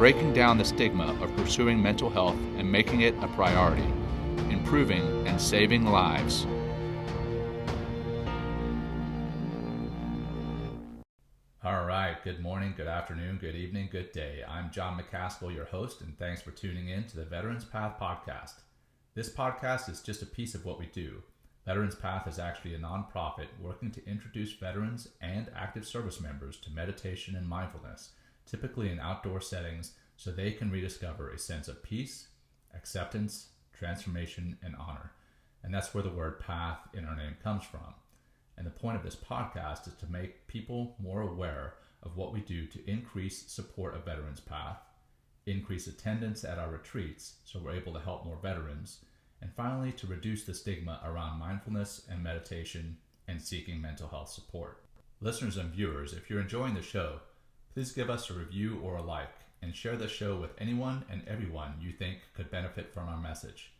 breaking down the stigma of pursuing mental health and making it a priority, improving and saving lives. All right, good morning, good afternoon, good evening, good day. I'm John McCaskill, your host, and thanks for tuning in to the Veterans Path podcast. This podcast is just a piece of what we do. Veterans Path is actually a nonprofit working to introduce veterans and active service members to meditation and mindfulness typically in outdoor settings, so they can rediscover a sense of peace, acceptance, transformation, and honor. And that's where the word path in our name comes from. And the point of this podcast is to make people more aware of what we do to increase support of Veterans Path, increase attendance at our retreats so we're able to help more veterans, and finally to reduce the stigma around mindfulness and meditation and seeking mental health support. Listeners and viewers, if you're enjoying the show, Please give us a review or a like and share the show with anyone and everyone you think could benefit from our message.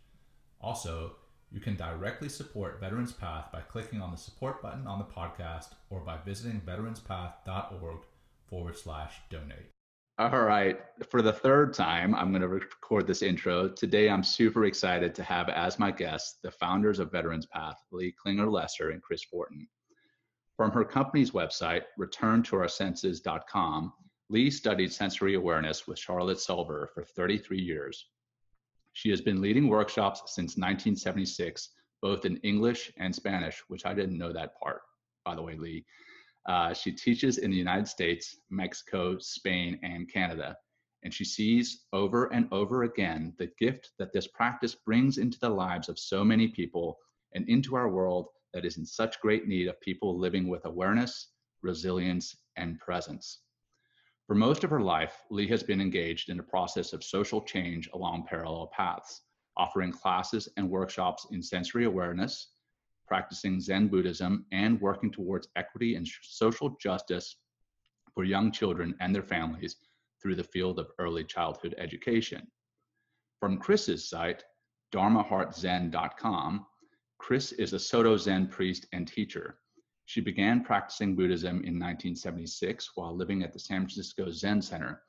Also, you can directly support Veterans Path by clicking on the support button on the podcast or by visiting veteranspath.org forward slash donate. All right. For the third time, I'm going to record this intro. Today, I'm super excited to have as my guests the founders of Veterans Path, Lee Klinger Lesser and Chris Fortin. From her company's website, returntoursenses.com, Lee studied sensory awareness with Charlotte Selver for 33 years. She has been leading workshops since 1976, both in English and Spanish, which I didn't know that part, by the way, Lee. Uh, she teaches in the United States, Mexico, Spain, and Canada. And she sees over and over again the gift that this practice brings into the lives of so many people and into our world that is in such great need of people living with awareness, resilience, and presence. For most of her life, Lee has been engaged in a process of social change along parallel paths, offering classes and workshops in sensory awareness, practicing Zen Buddhism, and working towards equity and social justice for young children and their families through the field of early childhood education. From Chris's site, dharmaheartzen.com, Chris is a Soto Zen priest and teacher. She began practicing Buddhism in 1976 while living at the San Francisco Zen Center.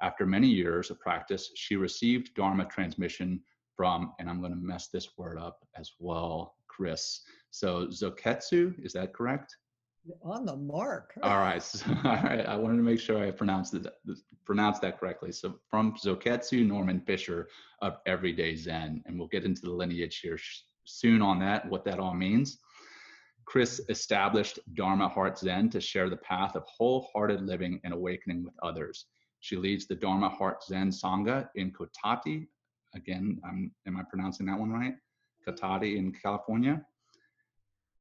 After many years of practice, she received Dharma transmission from, and I'm going to mess this word up as well, Chris. So Zoketsu, is that correct? On the mark. all right. So, all right. I wanted to make sure I pronounced it, pronounced that correctly. So from Zoketsu Norman Fischer of Everyday Zen, and we'll get into the lineage here soon on that, what that all means. Chris established Dharma Heart Zen to share the path of wholehearted living and awakening with others. She leads the Dharma Heart Zen Sangha in Cotati. Again, I'm, am I pronouncing that one right? Cotati in California.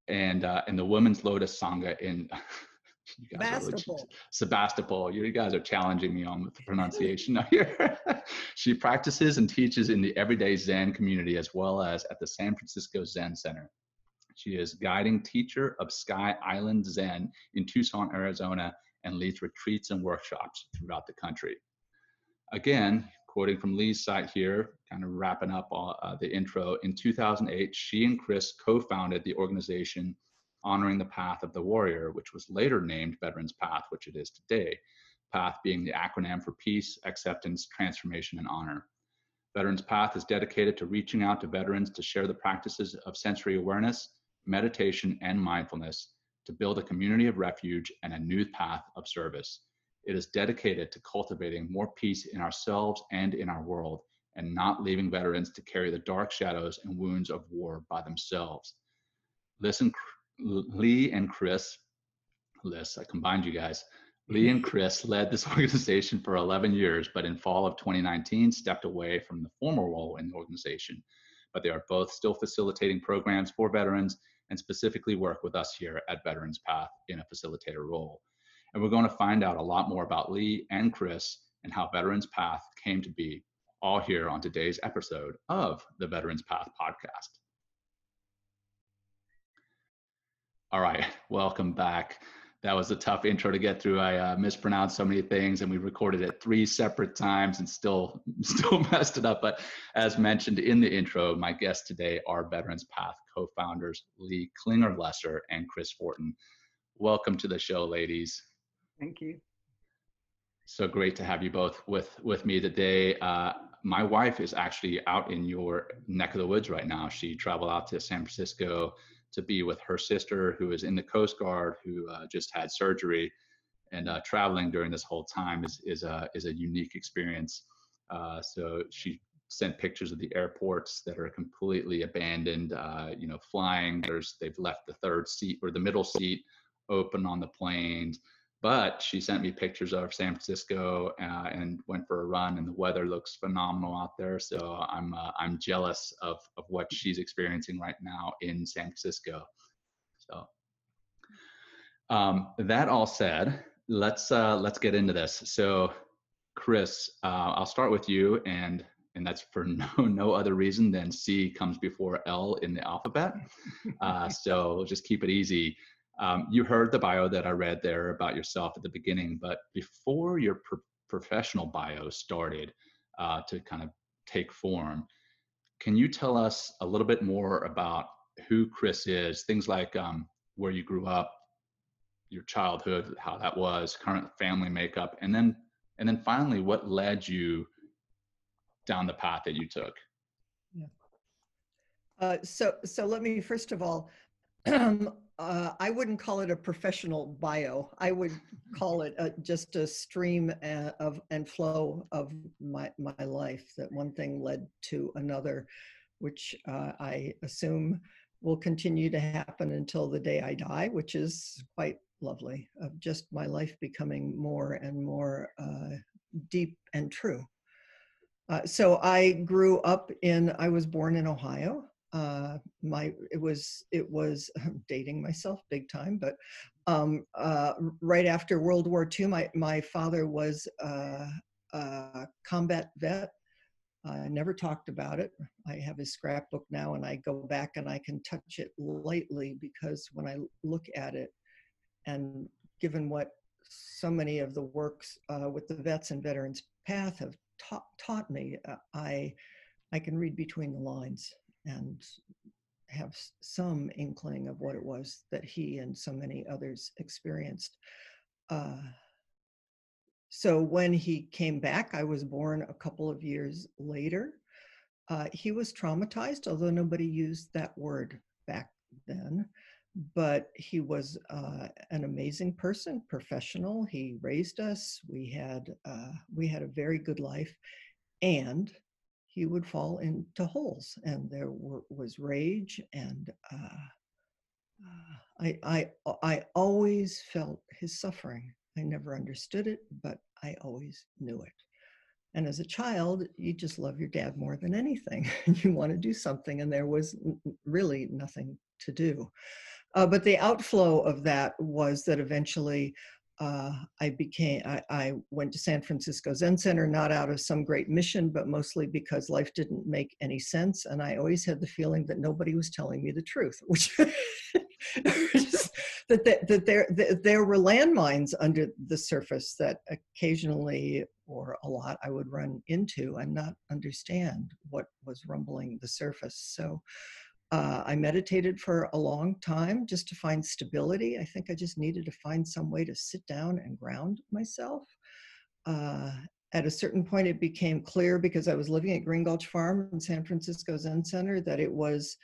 And, uh, and the Women's Lotus Sangha in you guys Sebastopol. Are Sebastopol. You guys are challenging me on the pronunciation here. she practices and teaches in the everyday Zen community as well as at the San Francisco Zen Center. She is guiding teacher of Sky Island Zen in Tucson, Arizona, and leads retreats and workshops throughout the country. Again, quoting from Lee's site here, kind of wrapping up uh, the intro, in 2008, she and Chris co founded the organization honoring the path of the warrior, which was later named Veterans Path, which it is today. PATH being the acronym for peace, acceptance, transformation, and honor. Veterans Path is dedicated to reaching out to veterans to share the practices of sensory awareness, meditation, and mindfulness to build a community of refuge and a new path of service. It is dedicated to cultivating more peace in ourselves and in our world and not leaving veterans to carry the dark shadows and wounds of war by themselves. Listen Lee and Chris, Liz, I combined you guys. Lee and mm-hmm. Chris led this organization for 11 years, but in fall of 2019 stepped away from the former role in the organization. But they are both still facilitating programs for veterans and specifically work with us here at Veterans Path in a facilitator role. And we're going to find out a lot more about Lee and Chris and how Veterans Path came to be all here on today's episode of the Veterans Path podcast. All right, welcome back. That was a tough intro to get through. I uh, mispronounced so many things, and we recorded it three separate times and still still messed it up. But as mentioned in the intro, my guests today are Veterans Path co-founders Lee Klinger Lesser and Chris Fortin. Welcome to the show, ladies. Thank you. So great to have you both with with me today. Uh, my wife is actually out in your neck of the woods right now. She traveled out to San Francisco to be with her sister, who is in the Coast Guard, who uh, just had surgery, and uh, traveling during this whole time is is a is a unique experience. Uh, so she sent pictures of the airports that are completely abandoned. Uh, you know, flying. There's they've left the third seat or the middle seat open on the planes. But she sent me pictures of San Francisco uh, and went for a run, and the weather looks phenomenal out there. So I'm uh, I'm jealous of of what she's experiencing right now in San Francisco. So um, that all said, let's uh, let's get into this. So, Chris, uh, I'll start with you, and and that's for no no other reason than C comes before L in the alphabet. Uh, so just keep it easy. Um, you heard the bio that I read there about yourself at the beginning, but before your pro- professional bio started uh, to kind of take form, can you tell us a little bit more about who Chris is? Things like um, where you grew up, your childhood, how that was, current family makeup, and then and then finally, what led you down the path that you took? Yeah. Uh, so so let me first of all uh, I wouldn't call it a professional bio. I would call it a, just a stream uh, of and flow of my my life. That one thing led to another, which uh, I assume will continue to happen until the day I die, which is quite lovely. Of just my life becoming more and more uh, deep and true. Uh, so I grew up in. I was born in Ohio uh, my it was it was I'm dating myself big time, but um, uh, right after World War II, my my father was uh, a combat vet. I never talked about it. I have his scrapbook now, and I go back and I can touch it lightly because when I look at it, and given what so many of the works uh, with the vets and veterans path have taught taught me, uh, I I can read between the lines and have some inkling of what it was that he and so many others experienced. Uh, so when he came back, I was born a couple of years later. Uh, he was traumatized, although nobody used that word back then. But he was uh, an amazing person, professional. He raised us. We had uh, we had a very good life, and he would fall into holes and there were, was rage and uh, uh, I, I, I always felt his suffering. I never understood it, but I always knew it. And as a child, you just love your dad more than anything. you want to do something, and there was really nothing to do. Uh, but the outflow of that was that eventually uh, I became, I, I, went to San Francisco Zen Center, not out of some great mission, but mostly because life didn't make any sense. And I always had the feeling that nobody was telling me the truth, which that, that, that there, that there were landmines under the surface that occasionally or a lot I would run into and not understand what was rumbling the surface. So uh, I meditated for a long time just to find stability. I think I just needed to find some way to sit down and ground myself. Uh, at a certain point, it became clear because I was living at Green Gulch Farm in San Francisco Zen Center that it was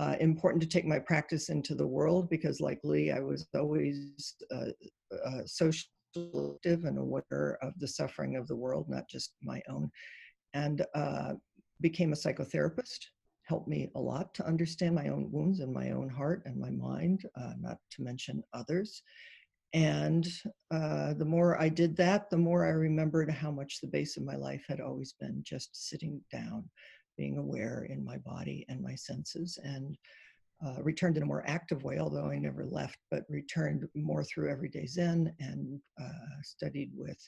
uh, important to take my practice into the world because, like Lee, I was always uh, uh, social and aware of the suffering of the world, not just my own, and uh, became a psychotherapist helped me a lot to understand my own wounds and my own heart and my mind, uh, not to mention others. And uh, the more I did that, the more I remembered how much the base of my life had always been just sitting down, being aware in my body and my senses, and uh, returned in a more active way, although I never left, but returned more through everyday Zen and uh, studied with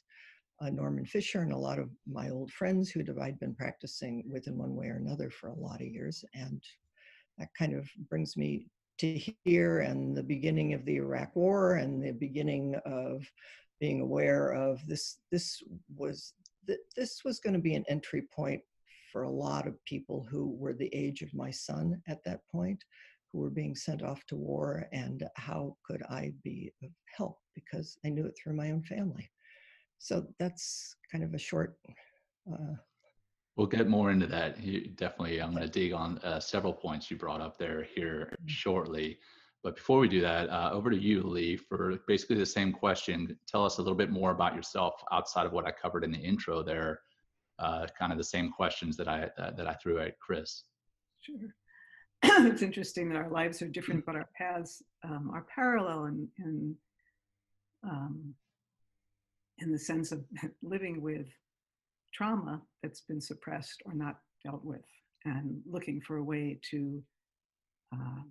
uh, Norman Fischer and a lot of my old friends who I'd been practicing with in one way or another for a lot of years. And that kind of brings me to here and the beginning of the Iraq War and the beginning of being aware of this. This was this was going to be an entry point for a lot of people who were the age of my son at that point, who were being sent off to war, and how could I be of help because I knew it through my own family so that's kind of a short. Uh, we'll get more into that. You, definitely, I'm going to dig on uh, several points you brought up there here mm-hmm. shortly. But before we do that, uh, over to you, Lee, for basically the same question. Tell us a little bit more about yourself outside of what I covered in the intro there. Uh, kind of the same questions that I uh, that I threw at Chris. Sure. it's interesting that our lives are different, but our paths um, are parallel, and, and um, in the sense of living with trauma that's been suppressed or not dealt with and looking for a way to uh,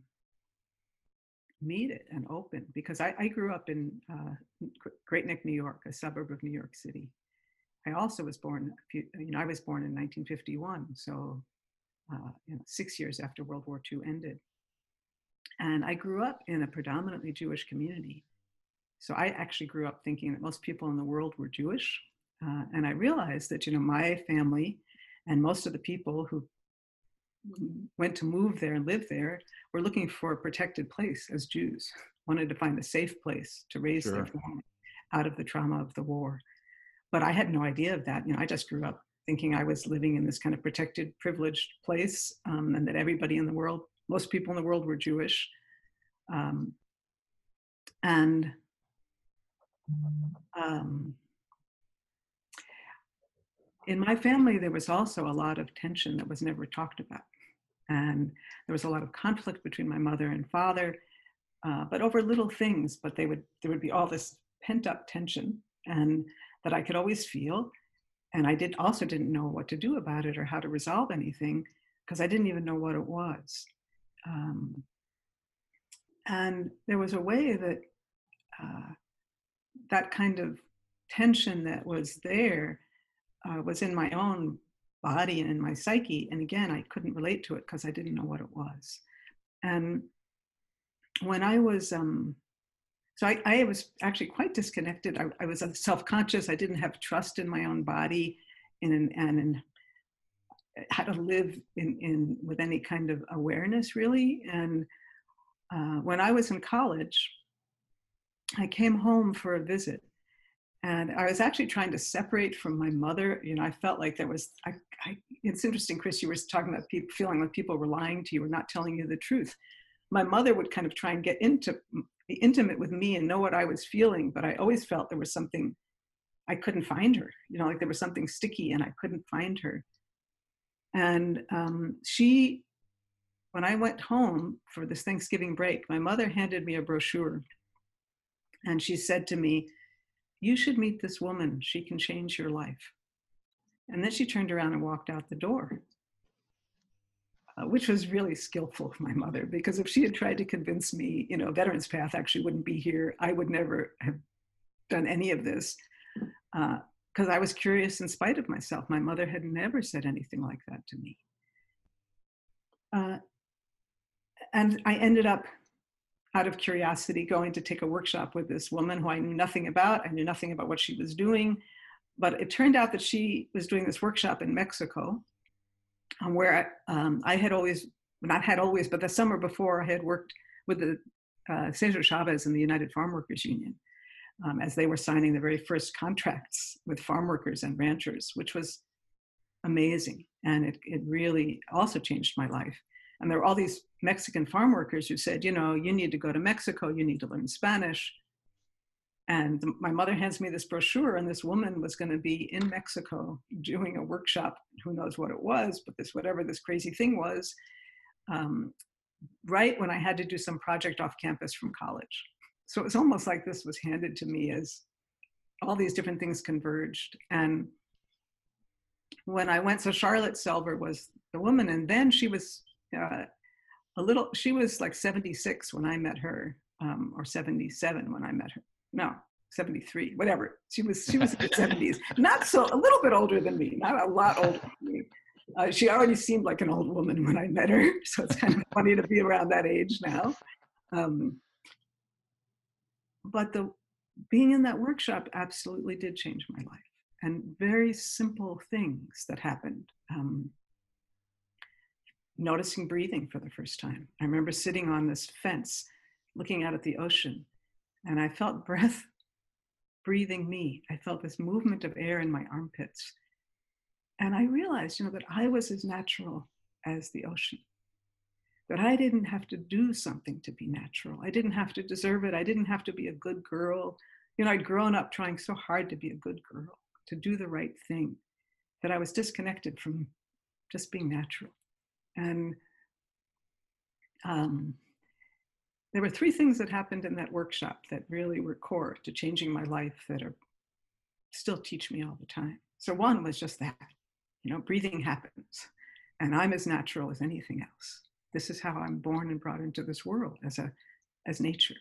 meet it and open because I, I grew up in uh, Great Neck, New York, a suburb of New York City. I also was born, you know, I was born in 1951, so uh, you know, six years after World War II ended. And I grew up in a predominantly Jewish community. So I actually grew up thinking that most people in the world were Jewish. Uh, and I realized that, you know, my family and most of the people who went to move there and live there were looking for a protected place as Jews, wanted to find a safe place to raise sure. their family out of the trauma of the war. But I had no idea of that. You know, I just grew up thinking I was living in this kind of protected, privileged place, um, and that everybody in the world, most people in the world, were Jewish. Um, and um, in my family, there was also a lot of tension that was never talked about. And there was a lot of conflict between my mother and father, uh, but over little things. But they would there would be all this pent up tension, and that I could always feel. And I did also didn't know what to do about it or how to resolve anything because I didn't even know what it was. Um, and there was a way that uh, that kind of tension that was there uh, was in my own body and in my psyche. And again, I couldn't relate to it because I didn't know what it was. And when I was, um, so I, I was actually quite disconnected. I, I was self-conscious. I didn't have trust in my own body and in, and in how to live in, in with any kind of awareness really. And uh, when I was in college, I came home for a visit and I was actually trying to separate from my mother. You know, I felt like there was, I, I, it's interesting, Chris, you were talking about people feeling like people were lying to you or not telling you the truth. My mother would kind of try and get into, be intimate with me and know what I was feeling, but I always felt there was something, I couldn't find her. You know, like there was something sticky and I couldn't find her. And um, she, when I went home for this Thanksgiving break, my mother handed me a brochure and she said to me, You should meet this woman. She can change your life. And then she turned around and walked out the door, uh, which was really skillful of my mother, because if she had tried to convince me, you know, Veterans Path actually wouldn't be here, I would never have done any of this. Because uh, I was curious in spite of myself. My mother had never said anything like that to me. Uh, and I ended up out of curiosity going to take a workshop with this woman who I knew nothing about. I knew nothing about what she was doing. But it turned out that she was doing this workshop in Mexico, um, where um, I had always, not had always, but the summer before, I had worked with the uh, Cesar Chavez and the United Farm Workers Union um, as they were signing the very first contracts with farm workers and ranchers, which was amazing. And it, it really also changed my life. And there were all these Mexican farm workers who said, you know, you need to go to Mexico, you need to learn Spanish. And my mother hands me this brochure, and this woman was going to be in Mexico doing a workshop. Who knows what it was, but this, whatever this crazy thing was, um, right when I had to do some project off campus from college. So it was almost like this was handed to me as all these different things converged. And when I went, so Charlotte Selver was the woman, and then she was uh, a little, she was like 76 when I met her, um, or 77 when I met her. No, 73, whatever. She was she was in the 70s, not so a little bit older than me, not a lot older than me. Uh, she already seemed like an old woman when I met her, so it's kind of funny to be around that age now. Um, but the being in that workshop absolutely did change my life, and very simple things that happened. Um, noticing breathing for the first time. I remember sitting on this fence, looking out at the ocean, and I felt breath breathing me. I felt this movement of air in my armpits. And I realized, you know, that I was as natural as the ocean. That I didn't have to do something to be natural. I didn't have to deserve it. I didn't have to be a good girl. You know, I'd grown up trying so hard to be a good girl, to do the right thing, that I was disconnected from just being natural. And um, there were three things that happened in that workshop that really were core to changing my life that are still teach me all the time. So one was just that, you know, breathing happens and I'm as natural as anything else. This is how I'm born and brought into this world as a as nature.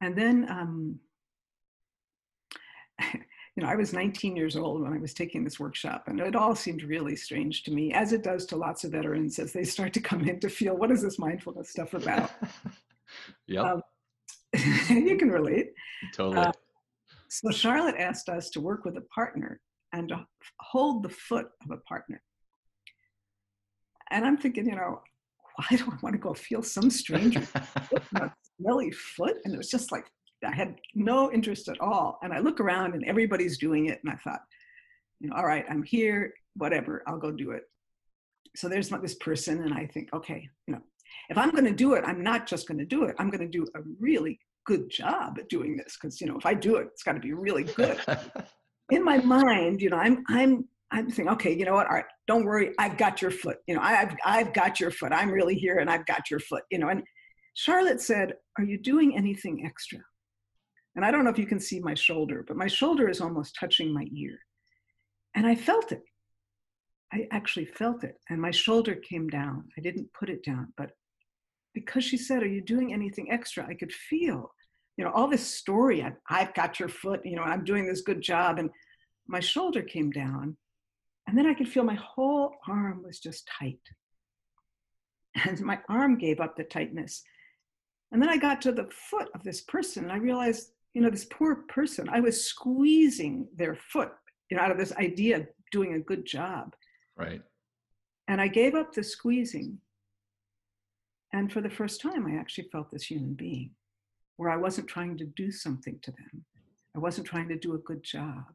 And then um, you know, I was 19 years old when I was taking this workshop, and it all seemed really strange to me, as it does to lots of veterans as they start to come in to feel what is this mindfulness stuff about? yeah. Um, you can relate. Totally. Uh, so Charlotte asked us to work with a partner and to hold the foot of a partner. And I'm thinking, you know, why do I want to go feel some stranger smelly foot? And it was just like I had no interest at all. And I look around and everybody's doing it. And I thought, you know, all right, I'm here, whatever, I'll go do it. So there's this person, and I think, okay, you know, if I'm going to do it, I'm not just going to do it. I'm going to do a really good job at doing this because you know if I do it, it's got to be really good. In my mind, you know, I'm I'm I'm saying, okay, you know what? All right, don't worry, I've got your foot. You know, I've I've got your foot. I'm really here, and I've got your foot. You know, and Charlotte said, "Are you doing anything extra?" And I don't know if you can see my shoulder, but my shoulder is almost touching my ear. And I felt it. I actually felt it. And my shoulder came down. I didn't put it down, but because she said, Are you doing anything extra? I could feel, you know, all this story. I've got your foot, you know, I'm doing this good job. And my shoulder came down. And then I could feel my whole arm was just tight. And my arm gave up the tightness. And then I got to the foot of this person and I realized you know, this poor person, I was squeezing their foot you know, out of this idea of doing a good job. Right. And I gave up the squeezing. And for the first time, I actually felt this human being where I wasn't trying to do something to them. I wasn't trying to do a good job.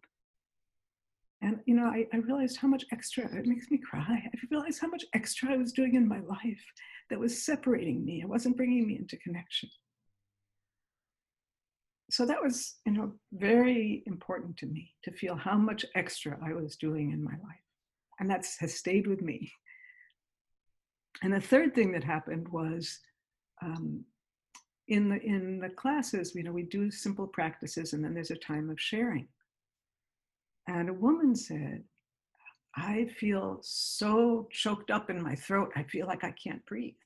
And, you know, I, I realized how much extra, it makes me cry. I realized how much extra I was doing in my life that was separating me. It wasn't bringing me into connection so that was you know very important to me to feel how much extra i was doing in my life. And that has stayed with me. And the third thing that happened was um, in the in the classes you know we do simple practices and then there's a time of sharing. And a woman said i feel so choked up in my throat. I feel like i can't breathe.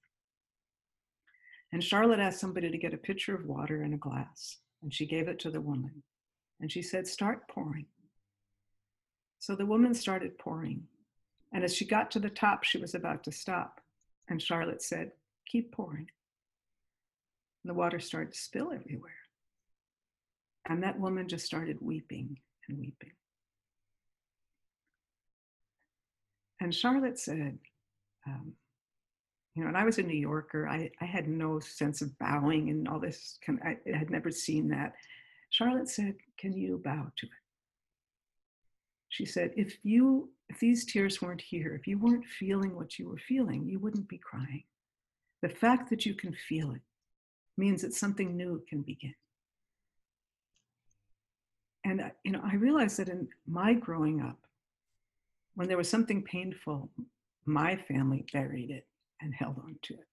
And charlotte asked somebody to get a pitcher of water and a glass and she gave it to the woman. And she said, Start pouring. So the woman started pouring. And as she got to the top, she was about to stop. And Charlotte said, Keep pouring. And the water started to spill everywhere. And that woman just started weeping and weeping. And Charlotte said, um, you know, and I was a New Yorker. I, I had no sense of bowing and all this. I, I had never seen that. Charlotte said, Can you bow to it? She said, If you, if these tears weren't here, if you weren't feeling what you were feeling, you wouldn't be crying. The fact that you can feel it means that something new can begin. And, you know, I realized that in my growing up, when there was something painful, my family buried it and held on to it.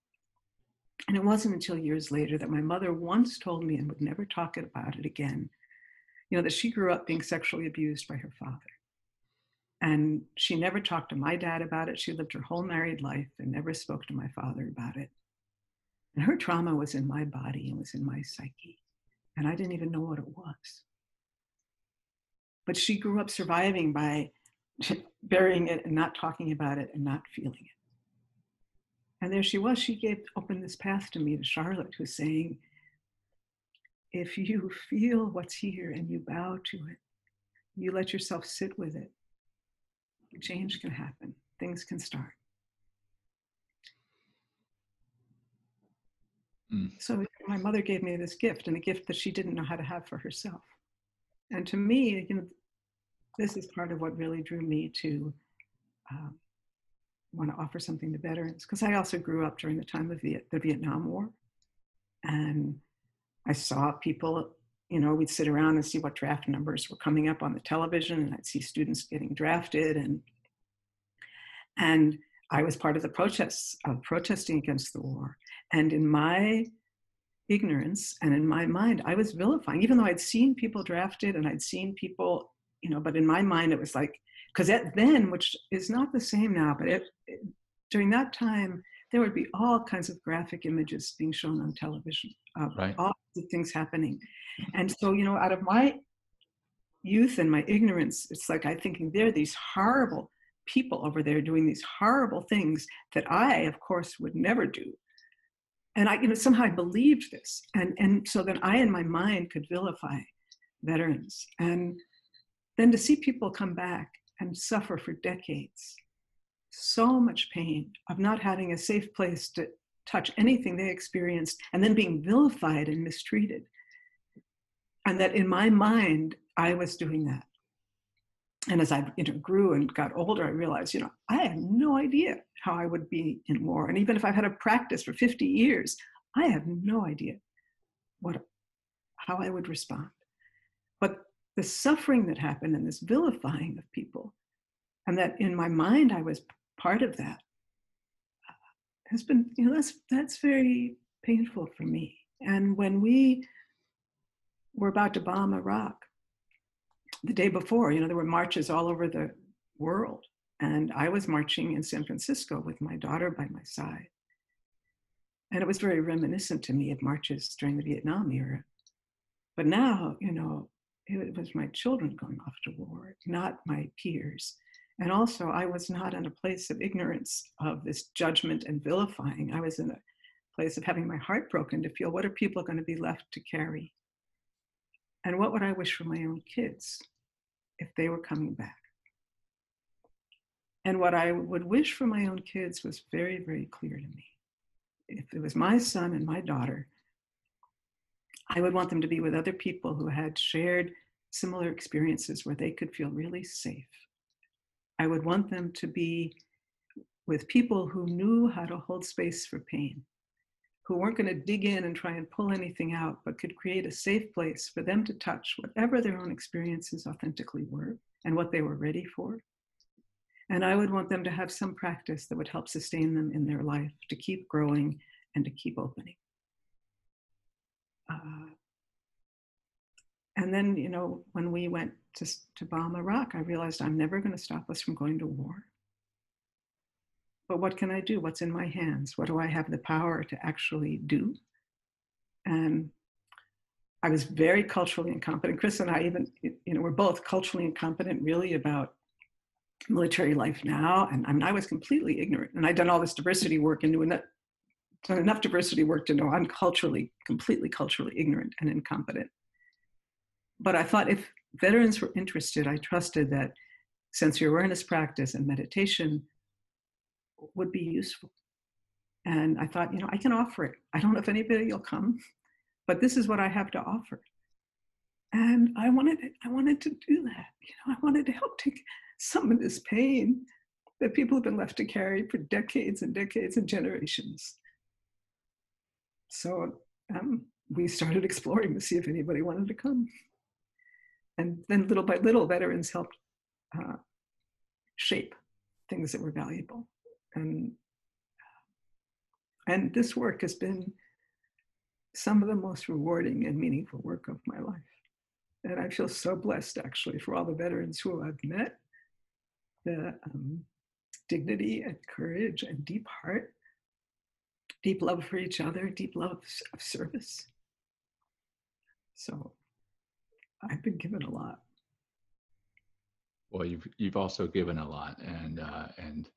And it wasn't until years later that my mother once told me and would never talk about it again, you know, that she grew up being sexually abused by her father. And she never talked to my dad about it. She lived her whole married life and never spoke to my father about it. And her trauma was in my body and was in my psyche. And I didn't even know what it was. But she grew up surviving by burying it and not talking about it and not feeling it. And there she was. She gave opened this path to me to Charlotte, who's saying, if you feel what's here and you bow to it, you let yourself sit with it, change can happen, things can start. Mm. So my mother gave me this gift, and a gift that she didn't know how to have for herself. And to me, you know, this is part of what really drew me to um, want to offer something to veterans because I also grew up during the time of Viet- the Vietnam War, and I saw people. You know, we'd sit around and see what draft numbers were coming up on the television, and I'd see students getting drafted, and and I was part of the protests of protesting against the war. And in my ignorance and in my mind, I was vilifying, even though I'd seen people drafted and I'd seen people, you know, but in my mind, it was like because at then, which is not the same now, but it, it, during that time, there would be all kinds of graphic images being shown on television of right. all the things happening. Mm-hmm. And so, you know, out of my youth and my ignorance, it's like I thinking there are these horrible people over there doing these horrible things that I, of course, would never do. And I, you know, somehow I believed this. And, and so then I, in my mind, could vilify veterans. And then to see people come back and suffer for decades. So much pain of not having a safe place to touch anything they experienced and then being vilified and mistreated. And that in my mind, I was doing that. And as I you know, grew and got older, I realized, you know, I had no idea how I would be in war. And even if I've had a practice for 50 years, I have no idea what, how I would respond. But the suffering that happened and this vilifying of people, and that in my mind I was part of that, has been, you know, that's that's very painful for me. And when we were about to bomb Iraq, the day before, you know, there were marches all over the world. And I was marching in San Francisco with my daughter by my side. And it was very reminiscent to me of marches during the Vietnam era. But now, you know, it was my children going off to war, not my peers. And also, I was not in a place of ignorance of this judgment and vilifying. I was in a place of having my heart broken to feel what are people going to be left to carry? And what would I wish for my own kids if they were coming back? And what I would wish for my own kids was very, very clear to me. If it was my son and my daughter, I would want them to be with other people who had shared similar experiences where they could feel really safe. I would want them to be with people who knew how to hold space for pain, who weren't going to dig in and try and pull anything out, but could create a safe place for them to touch whatever their own experiences authentically were and what they were ready for. And I would want them to have some practice that would help sustain them in their life to keep growing and to keep opening. Uh, and then, you know, when we went to, to bomb Iraq, I realized I'm never going to stop us from going to war. But what can I do? What's in my hands? What do I have the power to actually do? And I was very culturally incompetent. Chris and I even, you know, we're both culturally incompetent really about military life now. And I mean, I was completely ignorant. And I'd done all this diversity work and knew done enough diversity work to know I'm culturally, completely culturally ignorant and incompetent but I thought if veterans were interested, I trusted that sensory awareness practice and meditation would be useful. And I thought, you know, I can offer it. I don't know if anybody will come, but this is what I have to offer. And I wanted I wanted to do that. You know, I wanted to help take some of this pain that people have been left to carry for decades and decades and generations. So um, we started exploring to see if anybody wanted to come and then little by little, veterans helped uh, shape things that were valuable. And, and this work has been some of the most rewarding and meaningful work of my life. And I feel so blessed actually for all the veterans who I've met, the um, dignity and courage and deep heart, deep love for each other, deep love of service. So I've been given a lot. Well, you've you've also given a lot, and uh, and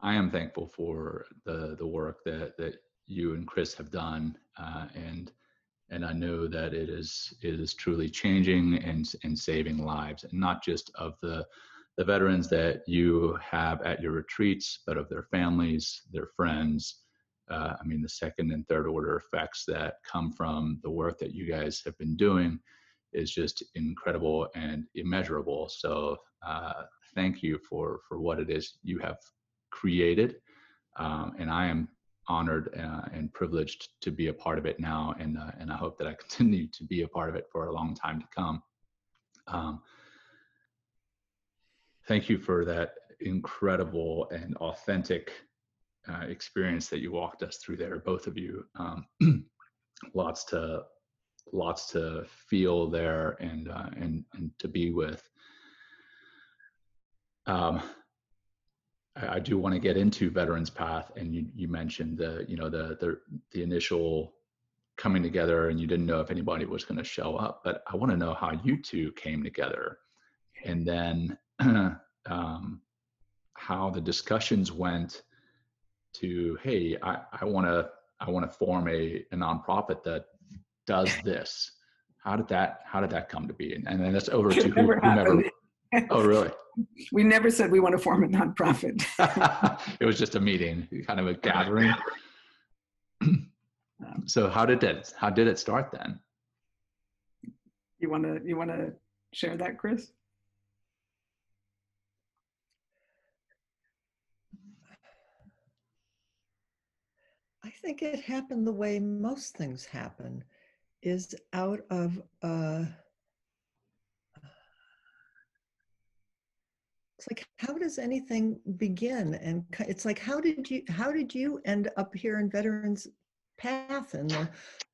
I am thankful for the the work that that you and Chris have done, uh, and and I know that it is it is truly changing and and saving lives, and not just of the the veterans that you have at your retreats, but of their families, their friends. Uh, I mean, the second and third order effects that come from the work that you guys have been doing is just incredible and immeasurable. So, uh, thank you for for what it is you have created, um, and I am honored uh, and privileged to be a part of it now, and uh, and I hope that I continue to be a part of it for a long time to come. Um, thank you for that incredible and authentic uh, experience that you walked us through there, both of you. Um, lots to lots to feel there and uh, and and to be with. Um, I, I do want to get into Veterans Path, and you you mentioned the you know the the the initial coming together, and you didn't know if anybody was going to show up, but I want to know how you two came together, and then um, how the discussions went to hey I I want to I want to form a, a nonprofit that does this. How did that how did that come to be? And, and then that's over to whomever oh really? We never said we want to form a nonprofit. it was just a meeting kind of a gathering. So how did it how did it start then? You want to you want to share that chris think it happened the way most things happen, is out of uh, it's like how does anything begin? And it's like how did you how did you end up here in veterans path and the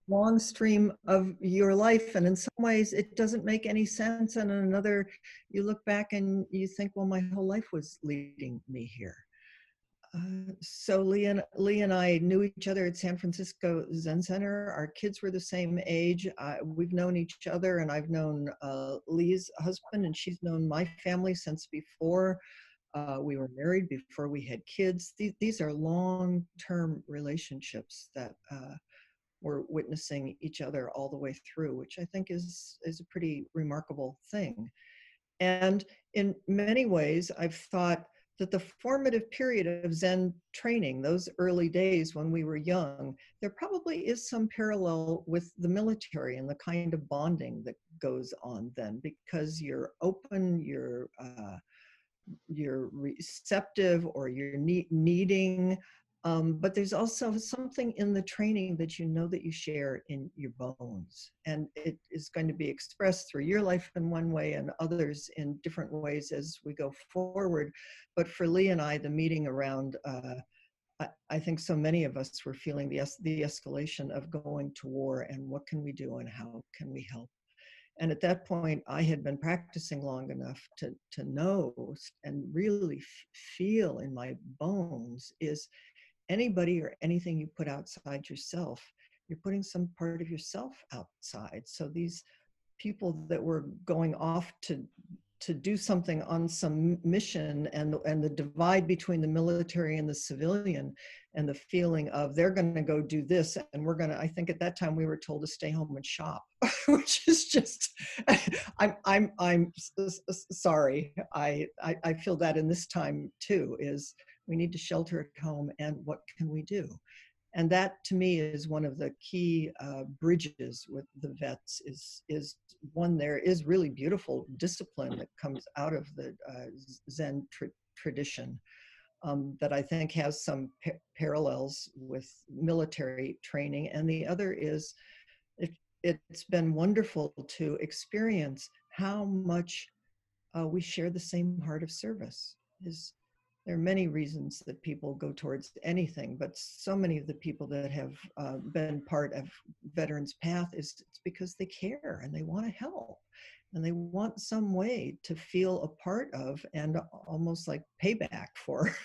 long stream of your life? And in some ways it doesn't make any sense. And in another you look back and you think well my whole life was leading me here uh, so Lee and Lee and I knew each other at San Francisco Zen Center. Our kids were the same age. Uh, we've known each other, and I've known uh, Lee's husband, and she's known my family since before uh, we were married, before we had kids. These, these are long-term relationships that uh, we're witnessing each other all the way through, which I think is is a pretty remarkable thing. And in many ways, I've thought that the formative period of Zen training, those early days when we were young, there probably is some parallel with the military and the kind of bonding that goes on then because you're open, you're uh, you're receptive, or you're need, needing um, but there's also something in the training that you know that you share in your bones. And it is going to be expressed through your life in one way and others in different ways as we go forward. But for Lee and I, the meeting around, uh, I, think so many of us were feeling the, es- the escalation of going to war and what can we do and how can we help. And at that point, I had been practicing long enough to, to know and really f- feel in my bones is anybody or anything you put outside yourself, you're putting some part of yourself outside. So these people that were going off to to do something on some mission and and the divide between the military and the civilian and the feeling of they're going to go do this and we're going to i think at that time we were told to stay home and shop which is just i'm i'm i'm sorry I, I i feel that in this time too is we need to shelter at home and what can we do? And that to me is one of the key uh, bridges with the vets is is one there is really beautiful discipline that comes out of the uh, zen tra- tradition um, that i think has some pa- parallels with military training. And the other is it, it's been wonderful to experience how much uh, we share the same heart of service is there are many reasons that people go towards anything, but so many of the people that have uh, been part of Veterans Path is it's because they care and they want to help and they want some way to feel a part of and almost like payback for.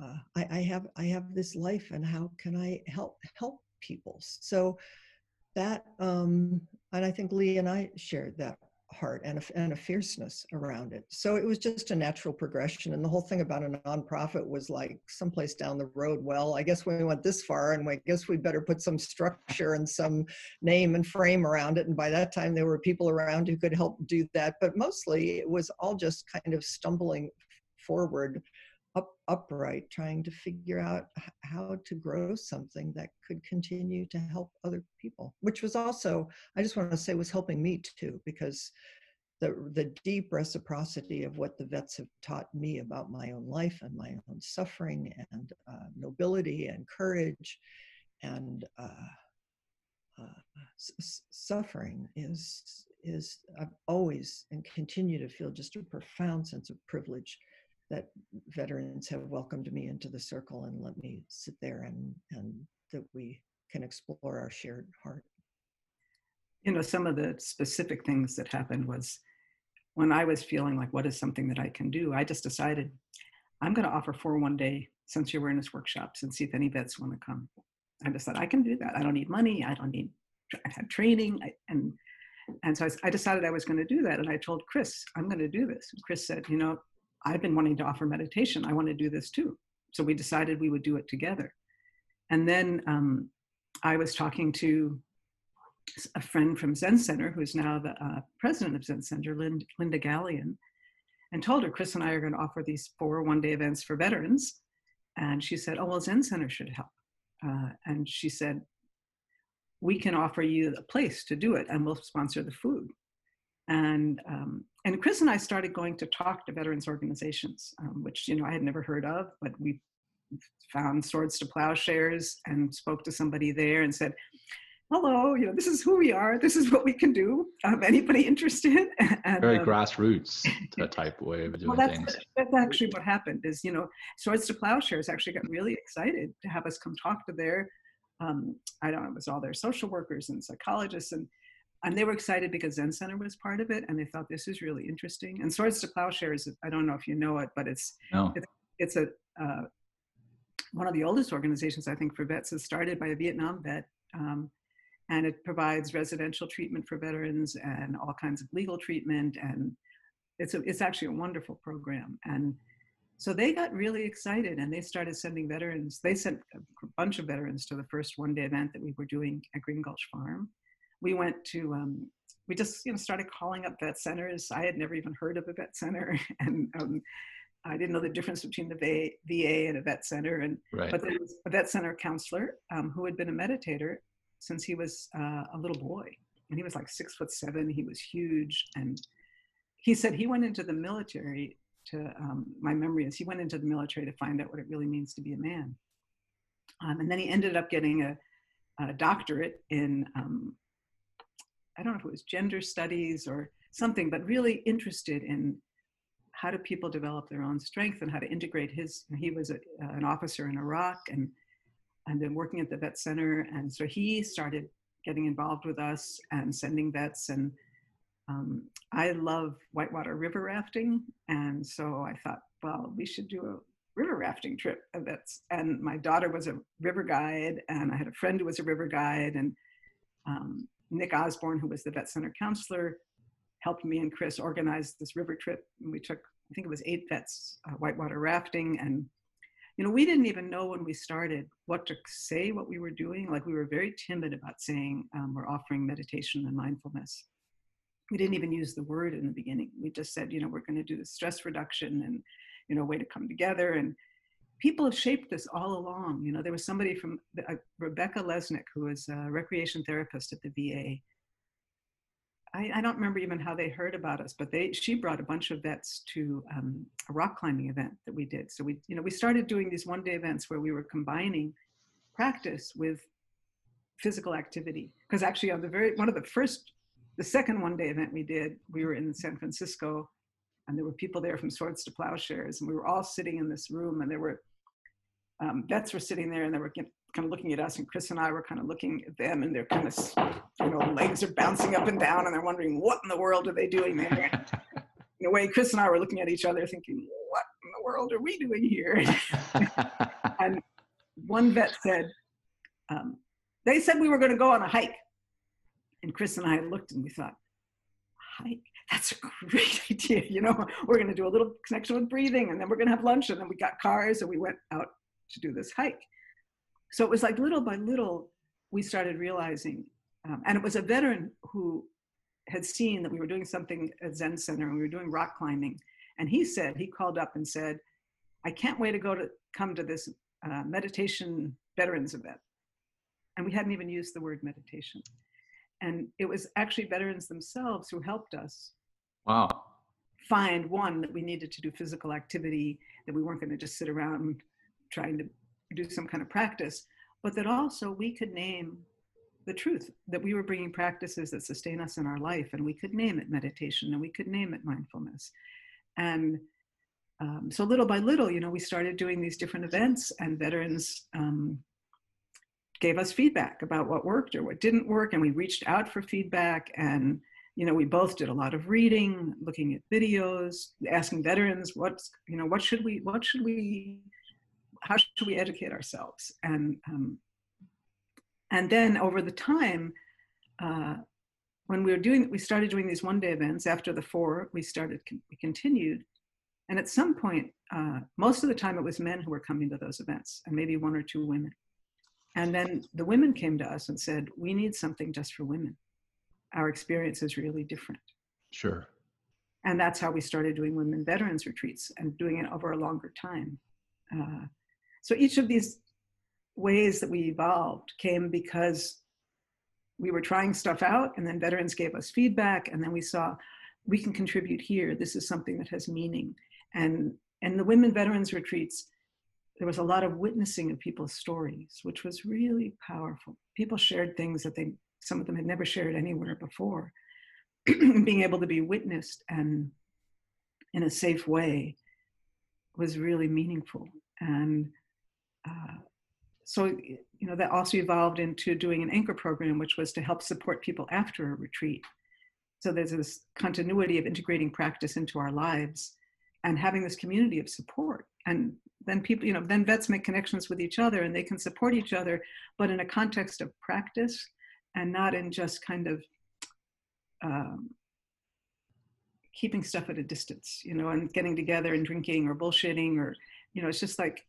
Uh, I, I have I have this life and how can I help help people? So that um, and i think lee and i shared that heart and a, and a fierceness around it. So it was just a natural progression and the whole thing about a nonprofit was like someplace down the road well i guess we went this far and I guess we better put some structure and some name and frame around it and by that time there were people around who could help do that but mostly it was all just kind of stumbling forward up, upright, trying to figure out how to grow something that could continue to help other people, which was also, I just want to say, was helping me too, because the, the deep reciprocity of what the vets have taught me about my own life and my own suffering and uh, nobility and courage and uh, uh, suffering is is I've always and continue to feel just a profound sense of privilege that veterans have welcomed me into the circle and let me sit there and and that we can explore our shared heart. You know some of the specific things that happened was when i was feeling like what is something that i can do? I just decided i'm going to offer four one day sensory awareness workshops and see if any vets want to come. I just said i can do that. I don't need money. I don't need i had training. I, and and so I, I decided i was going to do that and i told chris i'm going to do this. And chris said you know I've been wanting to offer meditation. I want to do this too. So we decided we would do it together. And then um, I was talking to a friend from Zen Center, who's now the uh, president of Zen Center, Linda, Linda Galijan, and told her Chris and I are going to offer these four one day events for veterans. And she said, Oh, well, Zen Center should help. Uh, and she said, We can offer you a place to do it and we'll sponsor the food and um, and Chris and I started going to talk to veterans organizations, um, which you know I had never heard of, but we found Swords to Plowshares and spoke to somebody there and said, "Hello, you know this is who we are. This is what we can do. Um, anybody interested?" And, Very um, grassroots type way of doing well, that's, things. That's actually what happened. Is you know Swords to Plowshares actually got really excited to have us come talk to their um, I don't know, it was all their social workers and psychologists and and they were excited because Zen Center was part of it, and they thought this is really interesting. And Swords to Plowshares, I don't know if you know it, but it's no. it's, it's a uh, one of the oldest organizations I think for vets. Is started by a Vietnam vet, um, and it provides residential treatment for veterans and all kinds of legal treatment, and it's a, it's actually a wonderful program. And so they got really excited, and they started sending veterans. They sent a bunch of veterans to the first one day event that we were doing at Green Gulch Farm we went to um, we just you know started calling up vet centers. I had never even heard of a vet center, and um, I didn't know the difference between the VA, VA and a vet center. And right. but there was a vet center counselor um, who had been a meditator since he was uh, a little boy, and he was like six foot seven. He was huge, and he said he went into the military. To um, my memory is he went into the military to find out what it really means to be a man, um, and then he ended up getting a, a doctorate in um, I don't know if it was gender studies or something, but really interested in how do people develop their own strength and how to integrate his. He was a, uh, an officer in Iraq and and then working at the vet center, and so he started getting involved with us and sending vets. And um, I love whitewater river rafting, and so I thought, well, we should do a river rafting trip of vets. And my daughter was a river guide, and I had a friend who was a river guide, and um, Nick Osborne, who was the vet center counselor, helped me and Chris organize this river trip. And we took, I think it was eight vets, uh, whitewater rafting. And, you know, we didn't even know when we started what to say, what we were doing. Like we were very timid about saying um, we're offering meditation and mindfulness. We didn't even use the word in the beginning. We just said, you know, we're going to do the stress reduction and, you know, way to come together. And people have shaped this all along. You know, there was somebody from uh, Rebecca Lesnick, who was a recreation therapist at the VA. I, I, don't remember even how they heard about us, but they she brought a bunch of vets to um, a rock climbing event that we did. So we, you know, we started doing these one day events where we were combining practice with physical activity. Because actually, on the very one of the first, the second one day event we did, we were in San Francisco and there were people there from swords to plowshares and we were all sitting in this room and there were um, vets were sitting there and they were kind of looking at us and chris and i were kind of looking at them and they're kind of you know legs are bouncing up and down and they're wondering what in the world are they doing there in a way chris and i were looking at each other thinking what in the world are we doing here and one vet said um, they said we were going to go on a hike And Chris and I looked and we thought, hike, that's a great idea. You know, we're going to do a little connection with breathing and then we're going to have lunch. And then we got cars and we went out to do this hike. So it was like little by little, we started realizing, um, and it was a veteran who had seen that we were doing something at Zen Center and we were doing rock climbing. And he said, he called up and said, I can't wait to go to come to this uh, meditation veterans event. And we hadn't even used the word meditation. And it was actually veterans themselves who helped us. Wow. Find one that we needed to do physical activity, that we weren't going to just sit around trying to do some kind of practice, but that also we could name the truth that we were bringing practices that sustain us in our life and we could name it meditation and we could name it mindfulness. And um, so little by little you know we started doing these different events and veterans um, gave us feedback about what worked or what didn't work and we reached out for feedback and you know we both did a lot of reading looking at videos asking veterans what's you know what should we what should we how should we educate ourselves? And um, and then over the time uh, when we were doing we started doing these one day events after the four we started we continued. And at some point uh, most of the time it was men who were coming to those events and maybe one or two women. And then the women came to us and said we need something just for women. Our experience is really different. Sure. And that's how we started doing women veterans retreats and doing it over a longer time. Uh, so each of these ways that we evolved came because we were trying stuff out and then veterans gave us feedback and then we saw we can contribute here. This is something that has meaning. And and the women veterans retreats there was a lot of witnessing of people's stories which was really powerful. People shared things that they some of them had never shared anywhere before. Being able to be witnessed and in a safe way was really meaningful. And uh, so you know that also evolved into doing an anchor program which was to help support people after a retreat. So there's this continuity of integrating practice into our lives and having this community of support. And then people you know then vets make connections with each other and they can support each other but in a context of practice and not in just kind of um, keeping stuff at a distance you know and getting together and drinking or bullshitting or you know it's just like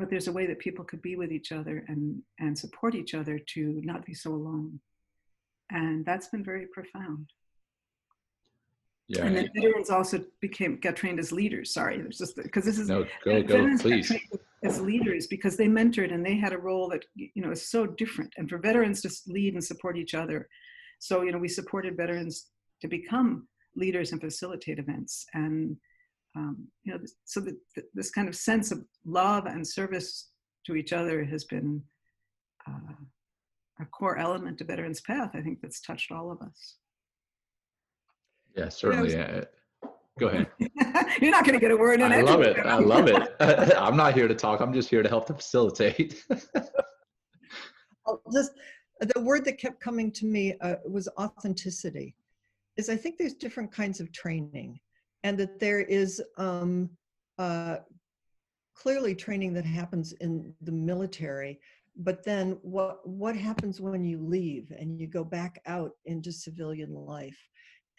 but there's a way that people could be with each other and and support each other to not be so alone. And that's been very profound. Yeah. And then veterans also became got trained as leaders. Sorry it's just because this is no go go please. as leaders because they mentored and they had a role that you know is so different. And for veterans to lead and support each other. So you know we supported veterans to become leaders and facilitate events. And um, you know, so that this kind of sense of love and service to each other has been uh, a core element of Veterans Path. I think that's touched all of us. Yeah, certainly. Yeah, go ahead. You're not going to get a word in. It. I love it. I love it. I'm not here to talk. I'm just here to help to facilitate. just the word that kept coming to me uh, was authenticity. Is I think there's different kinds of training and that there is um, uh, clearly training that happens in the military but then what what happens when you leave and you go back out into civilian life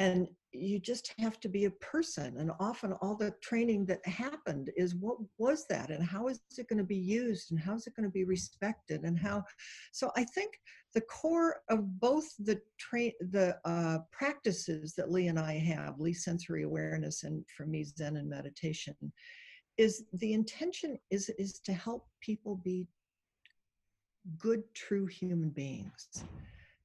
and you just have to be a person and often all the training that happened is what was that and how is it going to be used and how is it going to be respected and how so i think the core of both the train the uh, practices that lee and i have lee sensory awareness and for me zen and meditation is the intention is is to help people be good true human beings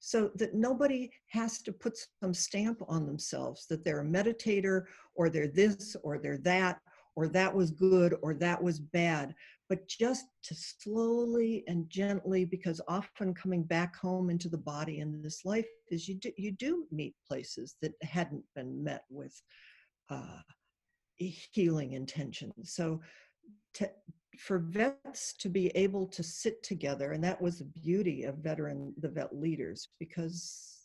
so that nobody has to put some stamp on themselves that they're a meditator or they're this or they're that or that was good or that was bad. But just to slowly and gently because often coming back home into the body in this life is you do, you do meet places that hadn't been met with uh, healing intention so to, for vets to be able to sit together and that was the beauty of veteran the vet leaders because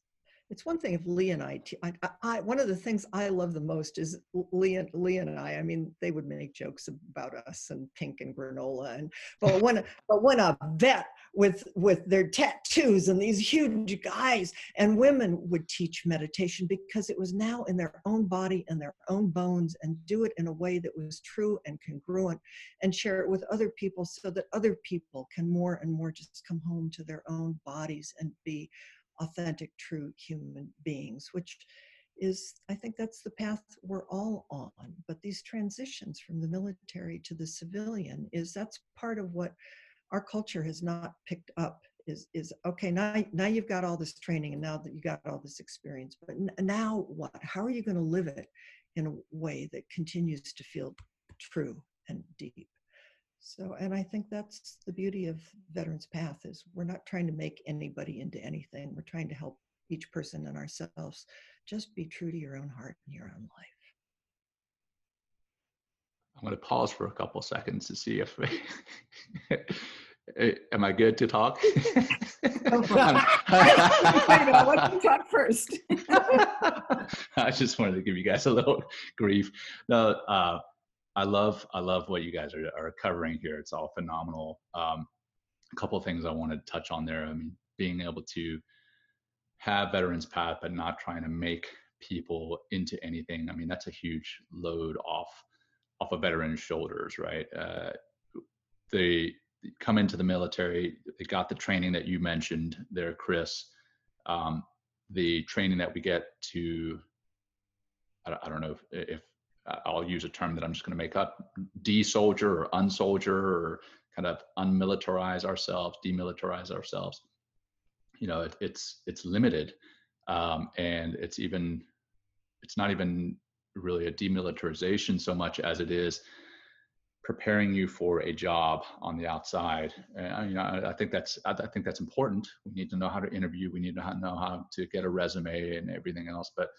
it's one thing if Lee and I, I, I, one of the things I love the most is Lee and Lee and I. I mean, they would make jokes about us and pink and granola, and but when but when a vet with with their tattoos and these huge guys and women would teach meditation because it was now in their own body and their own bones and do it in a way that was true and congruent and share it with other people so that other people can more and more just come home to their own bodies and be authentic, true human beings, which is, I think that's the path we're all on. But these transitions from the military to the civilian is that's part of what our culture has not picked up is is okay now now you've got all this training and now that you got all this experience but now what how are you going to live it in a way that continues to feel true and deep so, and I think that's the beauty of Veterans Path is we're not trying to make anybody into anything. We're trying to help each person and ourselves just be true to your own heart and your own life. I'm going to pause for a couple seconds to see if am I good to talk? oh, to talk first. I just wanted to give you guys a little grief. No, uh, I love I love what you guys are, are covering here. It's all phenomenal. Um, a couple of things I want to touch on there. I mean, being able to have veterans path, but not trying to make people into anything. I mean, that's a huge load off off a veteran's shoulders, right? Uh, they come into the military. They got the training that you mentioned there, Chris. Um, the training that we get to I, I don't know if, if I'll use a term that I'm just going to make up, de-soldier or unsoldier or kind of unmilitarize ourselves, demilitarize ourselves. You know, it, it's it's limited, um, and it's even it's not even really a demilitarization so much as it is preparing you for a job on the outside. And, you know, I, I think that's I, I think that's important. We need to know how to interview. We need to know how to get a resume and everything else, but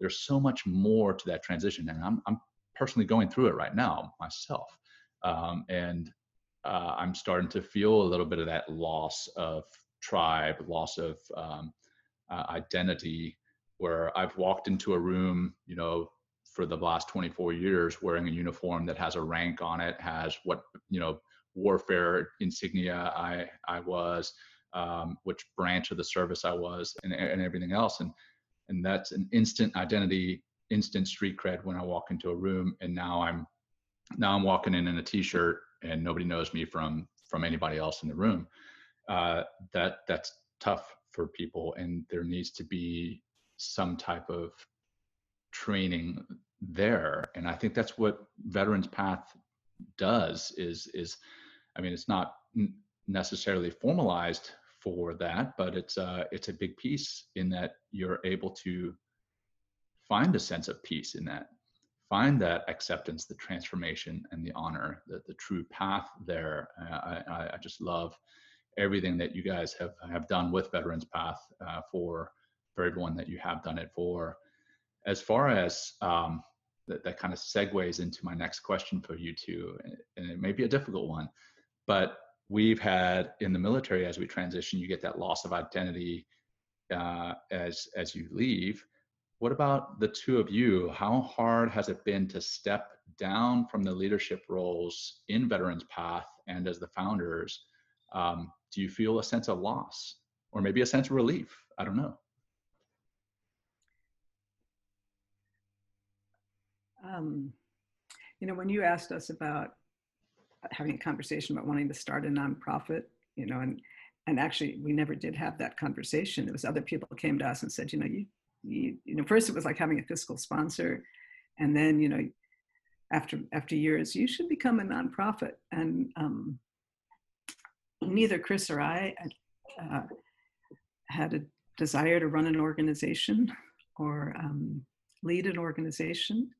there's so much more to that transition and i'm, I'm personally going through it right now myself um, and uh, i'm starting to feel a little bit of that loss of tribe loss of um, uh, identity where i've walked into a room you know for the last 24 years wearing a uniform that has a rank on it has what you know warfare insignia i i was um, which branch of the service i was and, and everything else and and that's an instant identity instant street cred when i walk into a room and now i'm now i'm walking in in a t-shirt and nobody knows me from from anybody else in the room. Uh, that that's tough for people and there needs to be some type of training there. And i think that's what veterans path does is is i mean it's not necessarily formalized for that, but it's uh, it's a big piece in that you're able to find a sense of peace in that, find that acceptance, the transformation, and the honor, the the true path there. Uh, I, I just love everything that you guys have have done with Veterans Path uh, for for everyone that you have done it for. As far as um, that, that kind of segues into my next question for you two, and it may be a difficult one, but we've had in the military as we transition you get that loss of identity uh, as as you leave. What about the two of you? How hard has it been to step down from the leadership roles in veterans path and as the founders? Um, do you feel a sense of loss or maybe a sense of relief? I don't know. Um, you know when you asked us about having a conversation about wanting to start a nonprofit, you know, and and actually we never did have that conversation. It was other people came to us and said, you know, you you, you know, first it was like having a fiscal sponsor, and then you know, after after years, you should become a nonprofit. And um, neither Chris or I uh, had a desire to run an organization or um, lead an organization.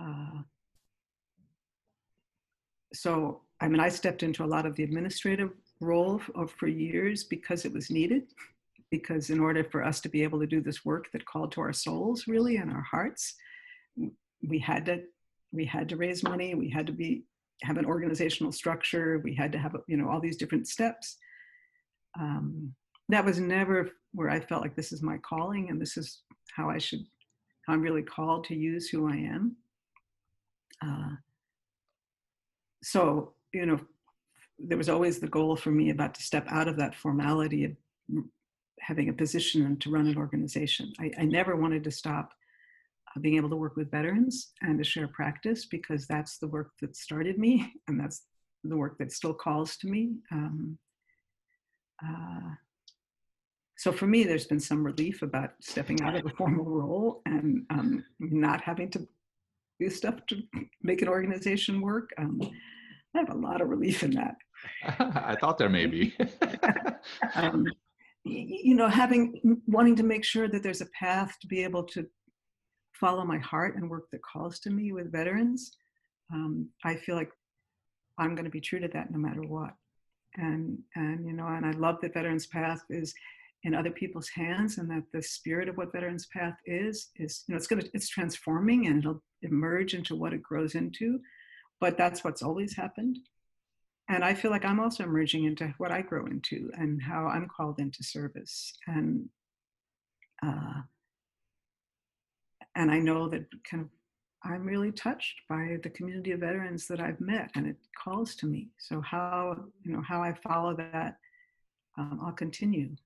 Uh, so I mean, I stepped into a lot of the administrative role for years because it was needed. Because in order for us to be able to do this work that called to our souls, really, and our hearts, we had to we had to raise money. We had to be have an organizational structure. We had to have you know all these different steps. Um, that was never where I felt like this is my calling and this is how I should, how I'm really called to use who I am. Uh, so, you know, there was always the goal for me about to step out of that formality of having a position and to run an organization. I, I never wanted to stop uh, being able to work with veterans and to share practice because that's the work that started me and that's the work that still calls to me. Um, uh, so for me, there's been some relief about stepping out of a formal role and um, not having to do stuff to make an organization work. Um, I have a lot of relief in that. I thought there may be. um, you know, having wanting to make sure that there's a path to be able to follow my heart and work that calls to me with veterans. Um, I feel like I'm going to be true to that no matter what. And and you know, and I love that Veterans Path is in other people's hands, and that the spirit of what Veterans Path is is you know it's going to it's transforming and it'll emerge into what it grows into. But that's what's always happened. And I feel like I'm also emerging into what I grow into and how I'm called into service. And uh, and I know that kind of I'm really touched by the community of veterans that I've met, and it calls to me. So how you know how I follow that, um, I'll continue.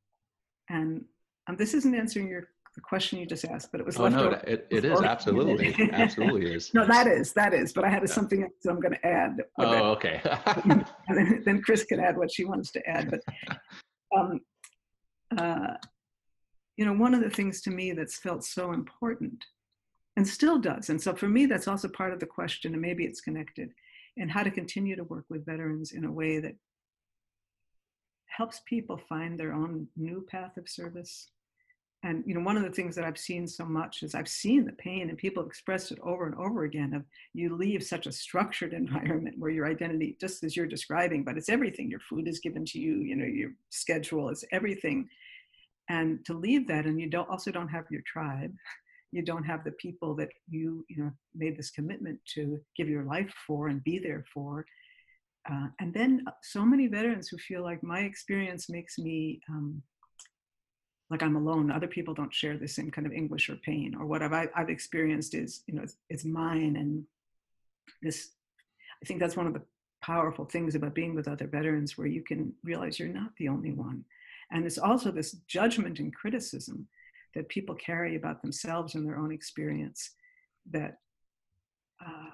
And um, this isn't answering your the question you just asked, but it was. Oh no, it, it is absolutely, absolutely is. no, that is that is. But I had yeah. something else I'm going to add. Oh, okay. then, then, Chris can add what she wants to add. But um, uh, you know, one of the things to me that's felt so important and still does. And so for me, that's also part of the question, and maybe it's connected, and how to continue to work with veterans in a way that helps people find their own new path of service. And you know, one of the things that I've seen so much is I've seen the pain, and people expressed it over and over again. Of you leave such a structured environment where your identity, just as you're describing, but it's everything. Your food is given to you. You know, your schedule is everything, and to leave that, and you don't also don't have your tribe you don't have the people that you you know made this commitment to give your life for and be there for uh, and then uh, so many veterans who feel like my experience makes me um, like I'm alone. Other people don't share the same kind of anguish or pain, or what I've, I've experienced is, you know, it's, it's mine. And this, I think that's one of the powerful things about being with other veterans, where you can realize you're not the only one. And it's also this judgment and criticism that people carry about themselves and their own experience that uh,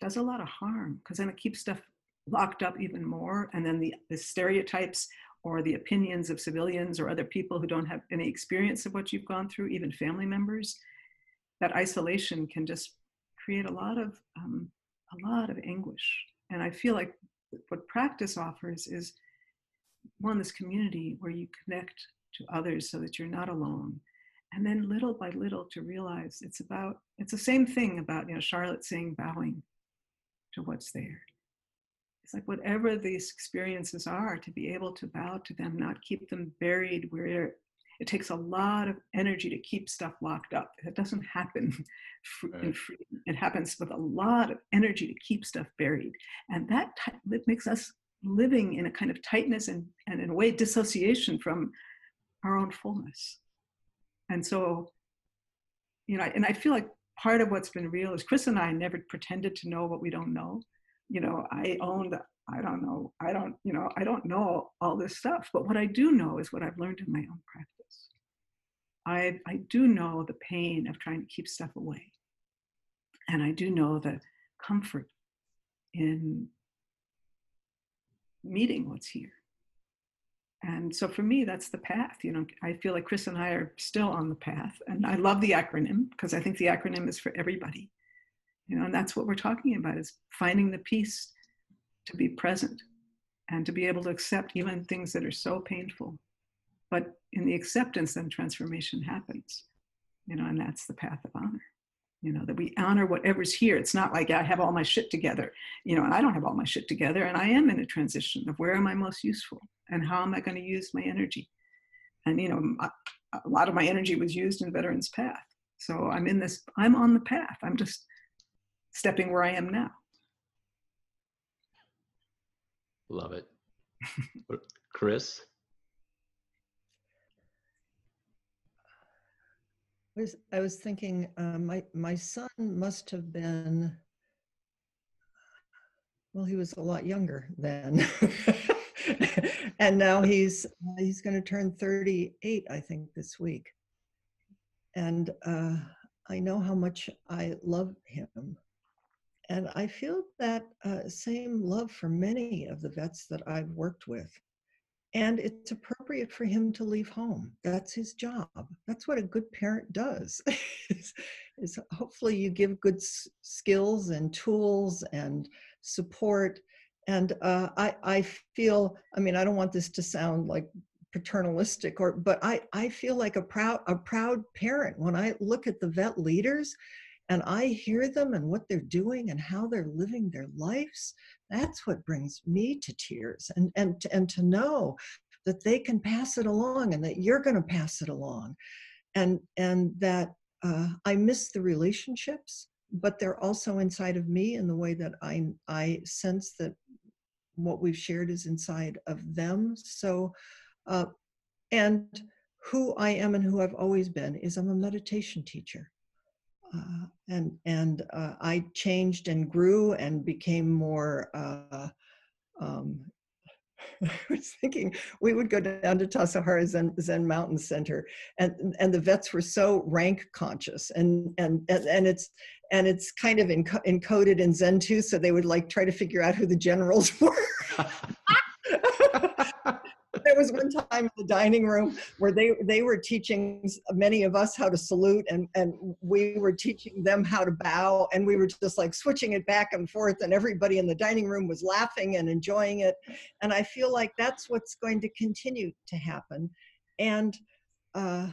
does a lot of harm because then it keeps stuff locked up even more and then the, the stereotypes or the opinions of civilians or other people who don't have any experience of what you've gone through even family members that isolation can just create a lot of um, a lot of anguish. And i feel like what practice offers is one this community where you connect to others so that you're not alone. And then little by little to realize it's about it's the same thing about you know charlotte saying bowing to what's there it's like whatever these experiences are to be able to bow to them not keep them buried where it takes a lot of energy to keep stuff locked up it doesn't happen right. it happens with a lot of energy to keep stuff buried and that t- makes us living in a kind of tightness and, and in a way dissociation from our own fullness and so, you know, and I feel like part of what's been real is Chris and I never pretended to know what we don't know. You know, I owned, I don't know, I don't, you know, I don't know all this stuff. But what I do know is what I've learned in my own practice. I, I do know the pain of trying to keep stuff away. And I do know the comfort in meeting what's here and so for me that's the path you know i feel like chris and i are still on the path and i love the acronym because i think the acronym is for everybody you know and that's what we're talking about is finding the peace to be present and to be able to accept even things that are so painful. But in the acceptance then transformation happens you know and that's the path of honor. You know that we honor whatever's here. It's not like i have all my shit together you know and i don't have all my shit together and i am in a transition of where am i most useful and how am i going to use my energy? And you know a lot of my energy was used in veterans path. So i'm in this i'm on the path. I'm just stepping where i am now love it chris I was, I was thinking, uh, my, my son must have been, well, he was a lot younger then. and now he's, he's going to turn 38, I think, this week. And uh, I know how much I love him. And I feel that uh, same love for many of the vets that I've worked with. And it's appropriate for him to leave home. That's his job. That's what a good parent does. is, hopefully you give good s- skills and tools and support. And uh, I, I feel, I mean, I don't want this to sound like paternalistic or but I, I feel like a proud a proud parent when I look at the vet leaders and I hear them and what they're doing and how they're living their lives, that's what brings me to tears. And and and to know that they can pass it along and that you're going to pass it along, and and that uh, I miss the relationships, but they're also inside of me in the way that I I sense that what we've shared is inside of them. So, uh, and who I am and who I've always been is I'm a meditation teacher. Uh, and and uh, I changed and grew and became more. Uh, um, I was thinking we would go down to Tassajara Zen, Zen Mountain Center, and and the vets were so rank conscious, and and and, and it's and it's kind of enco- encoded in Zen too, so they would like try to figure out who the generals were there was one time in the dining room where they they were teaching many of us how to salute and and we were teaching them how to bow and we were just like switching it back and forth and everybody in the dining room was laughing and enjoying it. And i feel like that's what's going to continue to happen. And uh,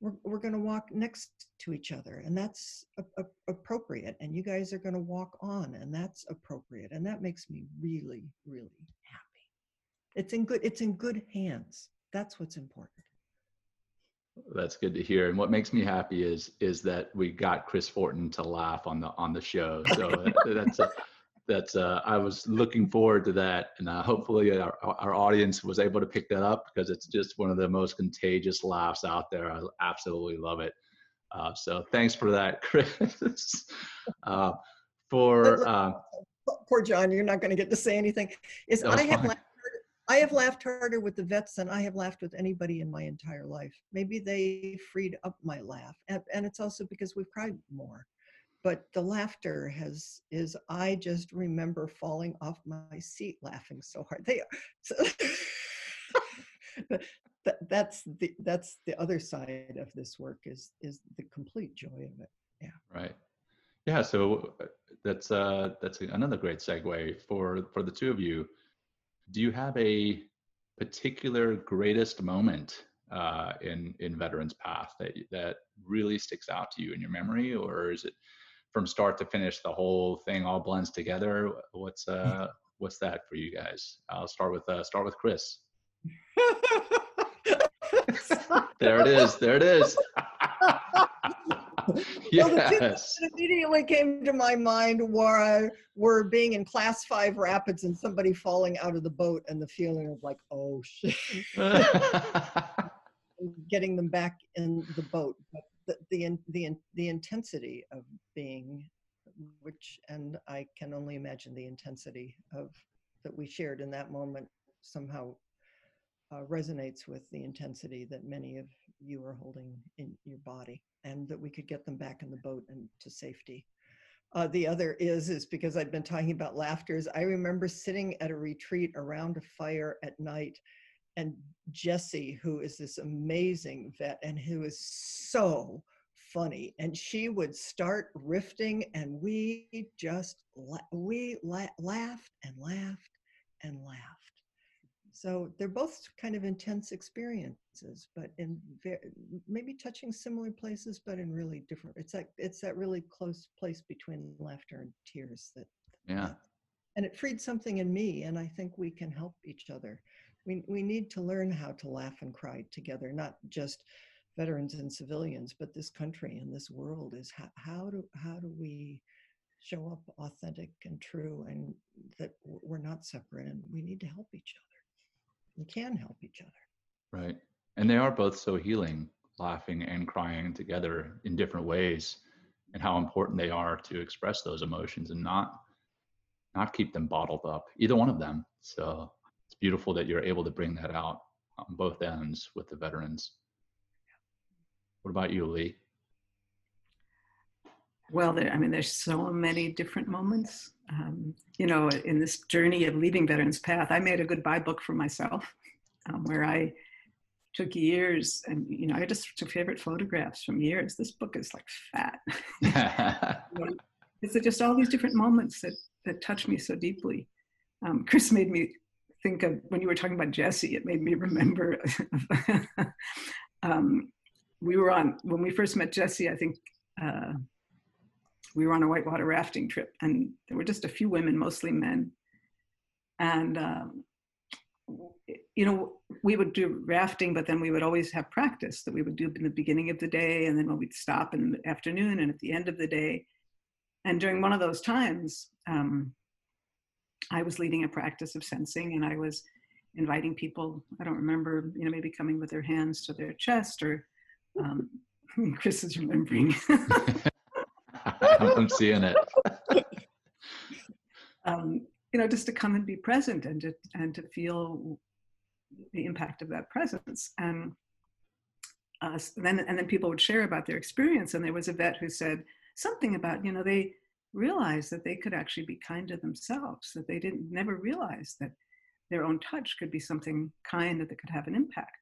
we're, we're going to walk next to each other and that's a, a, appropriate and you guys are going to walk on and that's appropriate and that makes me really really it's in good it's in good hands. That's what's important. That's good to hear. And what makes me happy is is that we got chris fortin to laugh on the on the show. So that's a, that's uh, i was looking forward to that. And uh, hopefully our, our audience was able to pick that up because it's just one of the most contagious laughs out there. I absolutely love it. Uh, so thanks for that chris. Uh, for uh, poor john you're not going to get to say anything. Is i have I have laughed harder with the vets than I have laughed with anybody in my entire life. Maybe they freed up my laugh. And, and it's also because we've cried more. But the laughter has is I just remember falling off my seat laughing so hard. They are so that, that's the that's the other side of this work is is the complete joy of it. Yeah. Right. Yeah, so uh, that's uh that's another great segue for for the two of you do you have a particular greatest moment uh, in in Veterans Path that that really sticks out to you in your memory, or is it from start to finish the whole thing all blends together? What's uh what's that for you guys? I'll start with uh, start with Chris. there it is. There it is. yes. That immediately came to my mind were, were being in class five rapids and somebody falling out of the boat and the feeling of like, oh shit. Getting them back in the boat. But the, the, the, the intensity of being, which, and I can only imagine the intensity of that we shared in that moment somehow uh, resonates with the intensity that many of you are holding in your body and that we could get them back in the boat and to safety. Uh, the other is is because I've been talking about laughters. I remember sitting at a retreat around a fire at night, and Jessie, who is this amazing vet and who is so funny, and she would start riffing, and we just la- we la- laughed and laughed and laughed. So they're both kind of intense experiences, but in very, maybe touching similar places, but in really different. It's like it's that really close place between laughter and tears that. Yeah. And it freed something in me, and I think we can help each other. We we need to learn how to laugh and cry together, not just veterans and civilians, but this country and this world is how, how do how do we show up authentic and true and that we're not separate and we need to help each other we can help each other. Right. And they are both so healing laughing and crying together in different ways and how important they are to express those emotions and not not keep them bottled up either one of them. So it's beautiful that you're able to bring that out on both ends with the veterans. What about you lee well there i mean there's so many different moments. Um, you know in this journey of leaving veterans path i made a goodbye book for myself um, where i took years and you know i just took favorite photographs from years. This book is like fat. It's just all these different moments that that touch me so deeply. Um, chris made me think of when you were talking about jesse it made me remember um, we were on when we first met jesse i think uh, we were on a whitewater rafting trip and there were just a few women mostly men and um, you know, we would do rafting, but then we would always have practice that we would do in the beginning of the day, and then when we'd stop in the afternoon and at the end of the day. And during one of those times, um, I was leading a practice of sensing, and I was inviting people. I don't remember, you know, maybe coming with their hands to their chest, or um, Chris is remembering. I'm seeing it. Um, you know, just to come and be present and to and to feel the impact of that presence. And uh, then and then people would share about their experience. And there was a vet who said something about, you know, they realized that they could actually be kind to themselves, that they didn't never realize that their own touch could be something kind that could have an impact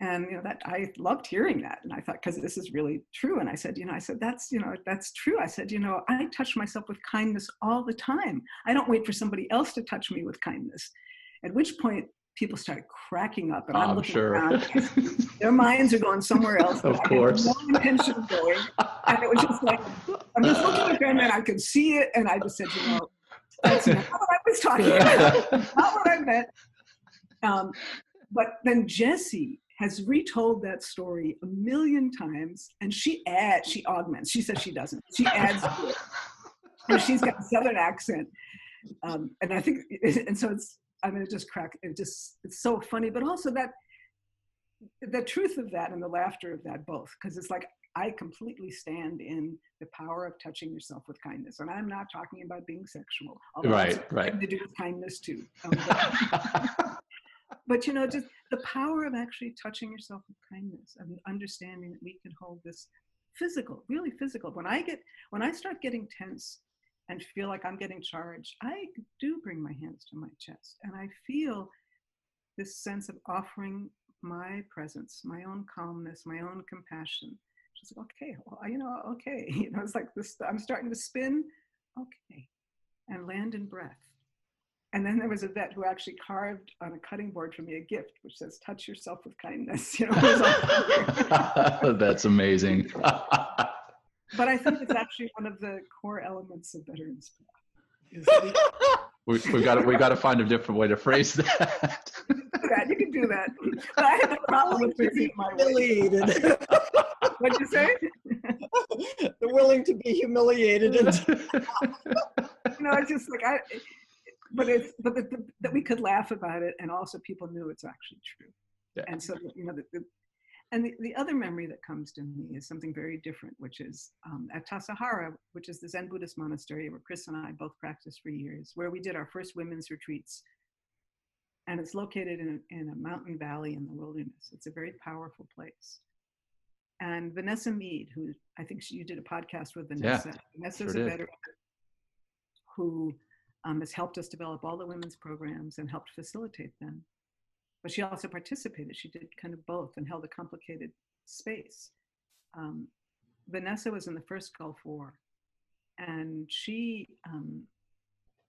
and you know that i loved hearing that and i thought because this is really true and i said you know i said that's you know that's true. I said you know i touch myself with kindness all the time. I don't wait for somebody else to touch me with kindness. At which point people started cracking up and i'm, I'm looking sure. around their minds are going somewhere else of course. no intention of going and it was just like i'm just looking at them and i could see it and i just said you know that's not what i was talking about. Not what i meant. Um, but then Jesse has retold that story a million times and she adds she augments. She says she doesn't. She adds and she's got a southern accent. Um, and i think and so it's i mean it just crack it just it's so funny but also that the truth of that and the laughter of that both because it's like i completely stand in the power of touching yourself with kindness and i'm not talking about being sexual right right. to do with kindness too. Um, but, you know just the power of actually touching yourself with kindness and understanding that we can hold this physical really physical. When i get when i start getting tense and feel like i'm getting charged i do bring my hands to my chest and i feel this sense of offering my presence my own calmness my own compassion. Just like okay well, you know okay you know it's like this i'm starting to spin okay and land in breath and then there was a vet who actually carved on a cutting board for me a gift which says touch yourself with kindness. You know that's amazing. But i think it's actually one of the core elements of veterans we, we got to we've got to find a different way to phrase that. You can do that. But i have no problem with being humiliated. What'd you say? They're willing to be humiliated. And you know it's just like i but it's but the, the, that we could laugh about it and also people knew it's actually true. Yeah. and so you know the, the and the, the other memory that comes to me is something very different which is um, at Tassajara which is the zen buddhist monastery where chris and i both practiced for years where we did our first women's retreats. And it's located in, in a mountain valley in the wilderness. It's a very powerful place. And vanessa mead who i think she, you did a podcast with vanessa. Yeah, vanessa's sure a veteran who um, has helped us develop all the women's programs and helped facilitate them. But she also participated. She did kind of both and held a complicated space. Um, Vanessa was in the first Gulf War, and she um,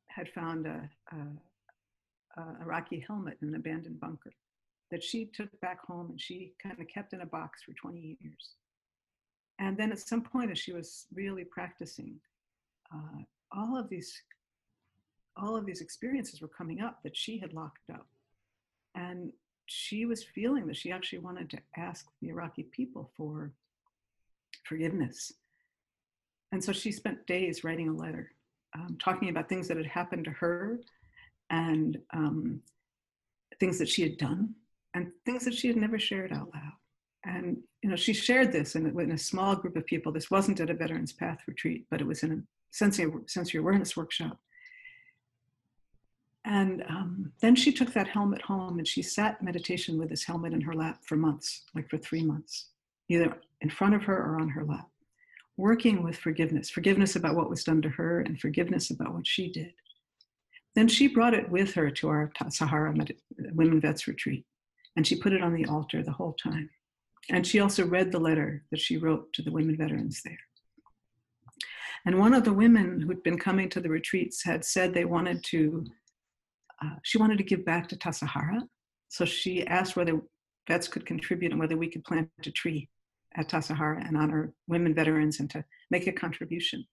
had found a, a, a Iraqi helmet in an abandoned bunker that she took back home and she kind of kept in a box for 20 years. And then at some point, as she was really practicing, uh, all of these all of these experiences were coming up that she had locked up. And she was feeling that she actually wanted to ask the Iraqi people for forgiveness. And so she spent days writing a letter, um, talking about things that had happened to her and um, things that she had done and things that she had never shared out loud. and you know, she shared this in, in a small group of people. This wasn't at a Veterans Path retreat, but it was in a sensory, sensory awareness workshop. And um, then she took that helmet home and she sat meditation with this helmet in her lap for months, like for three months, either in front of her or on her lap, working with forgiveness, forgiveness about what was done to her and forgiveness about what she did. Then she brought it with her to our Sahara Women Vets retreat, and she put it on the altar the whole time. And she also read the letter that she wrote to the women veterans there. And one of the women who'd been coming to the retreats had said they wanted to, uh, she wanted to give back to Tassajara. So she asked whether vets could contribute and whether we could plant a tree at Tassajara and honor women veterans and to make a contribution.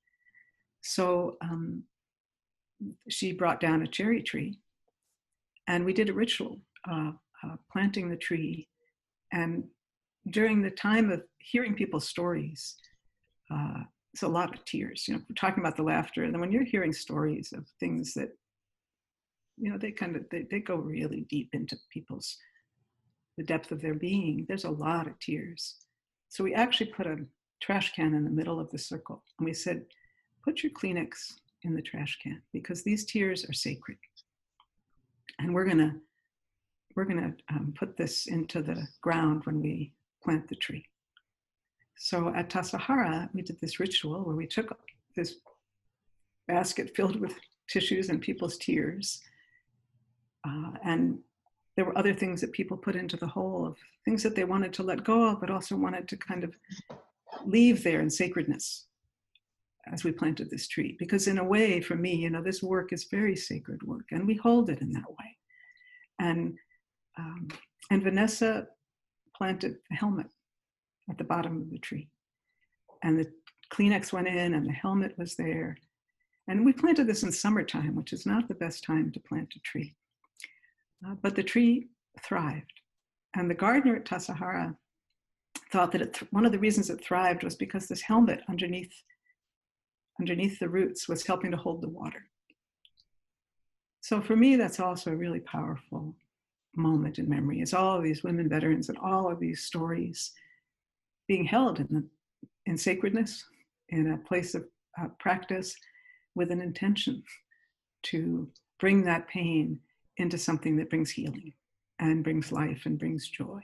So um, she brought down a cherry tree and we did a ritual uh, uh, planting the tree. And during the time of hearing people's stories, uh, it's a lot of tears. You know, we're talking about the laughter, and then when you're hearing stories of things that, you know, they kind of they, they go really deep into people's the depth of their being. There's a lot of tears. So we actually put a trash can in the middle of the circle, and we said, put your Kleenex in the trash can because these tears are sacred, and we're gonna we're gonna um, put this into the ground when we plant the tree. So at Tassajara, we did this ritual where we took this basket filled with tissues and people's tears. Uh, and there were other things that people put into the hole of things that they wanted to let go of, but also wanted to kind of leave there in sacredness as we planted this tree. Because in a way, for me, you know, this work is very sacred work, and we hold it in that way. And um, and Vanessa planted a helmet at the bottom of the tree. And the Kleenex went in and the helmet was there. And we planted this in summertime, which is not the best time to plant a tree. Uh, but the tree thrived. And the gardener at Tassajara thought that th- one of the reasons it thrived was because this helmet underneath, underneath the roots was helping to hold the water. So for me, that's also a really powerful moment in memory is all of these women veterans and all of these stories being held in, the, in sacredness in a place of uh, practice with an intention to bring that pain into something that brings healing and brings life and brings joy.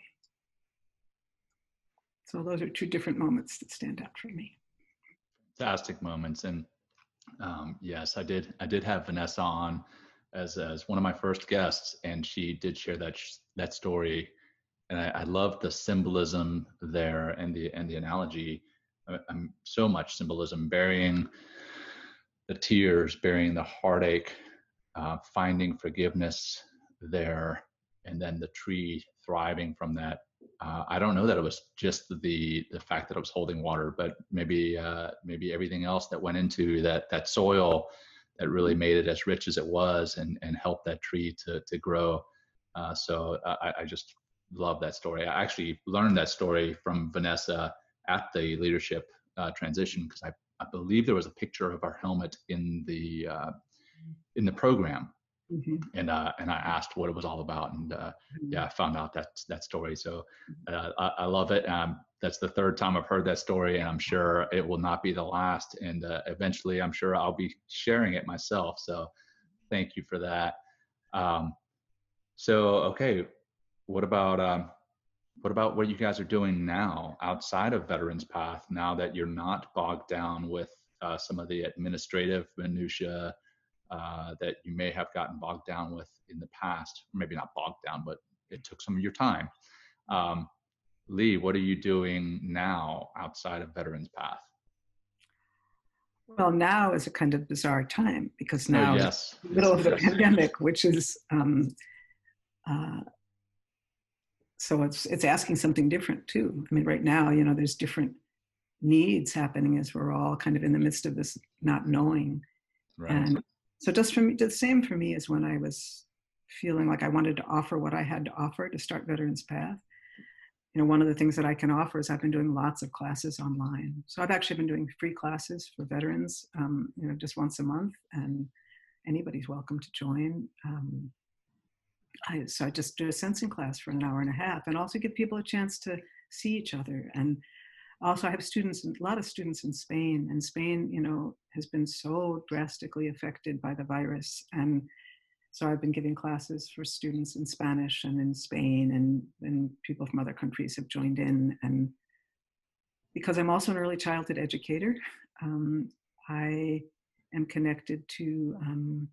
So those are two different moments that stand out for me. Fantastic moments, and um, yes, I did. I did have Vanessa on as as one of my first guests, and she did share that that story, and I, I love the symbolism there and the and the analogy. I, I'm so much symbolism, burying the tears, burying the heartache, uh, finding forgiveness there, and then the tree thriving from that. Uh, I don't know that it was just the the fact that it was holding water, but maybe uh, maybe everything else that went into that that soil that really made it as rich as it was and, and helped that tree to, to grow. Uh, so I, I, just love that story. I actually learned that story from Vanessa at the leadership uh, transition because I, I believe there was a picture of our helmet in the uh, in the program Mm-hmm. And uh, and I asked what it was all about, and uh, mm-hmm. yeah, I found out that that story. So mm-hmm. uh, I, I, love it. Um, that's the third time I've heard that story, and I'm sure it will not be the last. And uh, eventually, I'm sure I'll be sharing it myself. So thank you for that. Um, so okay, what about um, what about what you guys are doing now outside of Veterans Path? Now that you're not bogged down with uh, some of the administrative minutia uh, that you may have gotten bogged down with in the past, maybe not bogged down, but it took some of your time. Um, Lee, what are you doing now outside of Veterans Path? Well, now is a kind of bizarre time because oh, now oh, yes. the middle of the yes. pandemic, which is um, uh, so it's it's asking something different too. I mean, right now, you know, there's different needs happening as we're all kind of in the midst of this not knowing, right. and so just for me, the same for me as when I was feeling like I wanted to offer what I had to offer to start Veterans Path. You know, one of the things that I can offer is I've been doing lots of classes online. So I've actually been doing free classes for veterans, um, you know, just once a month, and anybody's welcome to join. Um, I, so I just do a sensing class for an hour and a half, and also give people a chance to see each other. And also, I have students, a lot of students in Spain, and Spain, you know, has been so drastically affected by the virus. And so I've been giving classes for students in Spanish and in Spain, and, and people from other countries have joined in. And because I'm also an early childhood educator, um, I am connected to um,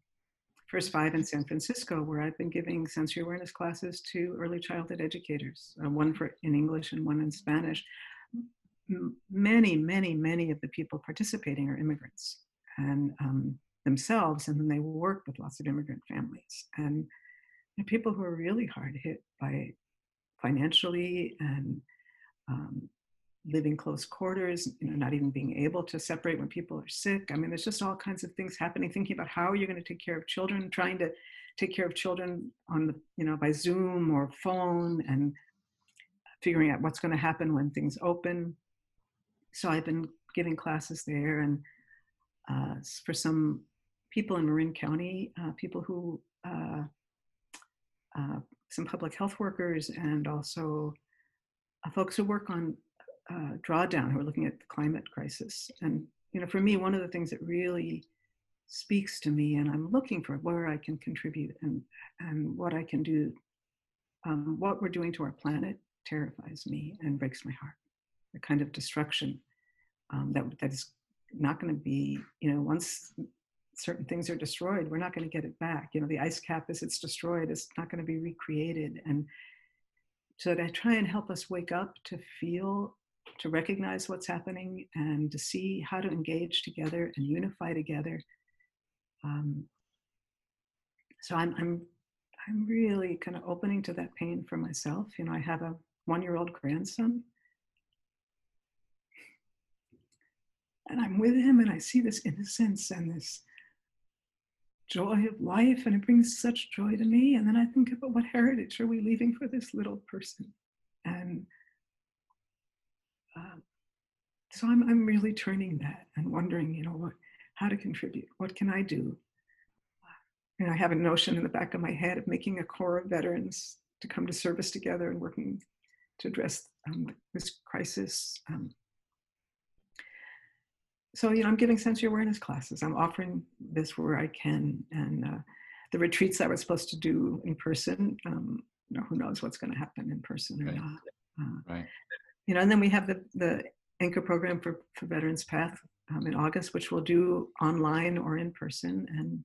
First Five in San Francisco, where I've been giving sensory awareness classes to early childhood educators, uh, one for in English and one in Spanish. Many, many, many of the people participating are immigrants and um, themselves, and then they work with lots of immigrant families and, and people who are really hard hit by financially and um, living close quarters, you know, not even being able to separate when people are sick. I mean, there's just all kinds of things happening. Thinking about how you're going to take care of children, trying to take care of children on the, you know, by Zoom or phone, and figuring out what's going to happen when things open. So I've been giving classes there, and uh, for some people in Marin County, uh, people who, uh, uh some public health workers, and also uh, folks who work on drawdown who are looking at the climate crisis. And you know, for me, one of the things that really speaks to me, and I'm looking for where I can contribute and and what I can do. Um, what we're doing to our planet terrifies me and breaks my heart. The kind of destruction um, that that is not going to be, you know, once certain things are destroyed, we're not going to get it back. You know, the ice cap as it's destroyed it's not going to be recreated. And so to try and help us wake up to feel to recognize what's happening and to see how to engage together and unify together. Um, so I'm, I'm, I'm really kind of opening to that pain for myself. You know, I have a one-year-old grandson, and I'm with him, and I see this innocence and this joy of life, and it brings such joy to me. And then I think about what heritage are we leaving for this little person, and um, so I'm, I'm really turning that and wondering, you know, what, how to contribute. What can I do? And I have a notion in the back of my head of making a corps of veterans to come to service together and working to address um, this crisis. Um, so, you know, I'm giving sensory awareness classes. I'm offering this where I can. And uh, the retreats that was supposed to do in person, um, you know, who knows what's going to happen in person or right. not. Uh, right you know, and then we have the, the anchor program for, for Veterans Path um, in August, which we'll do online or in person. And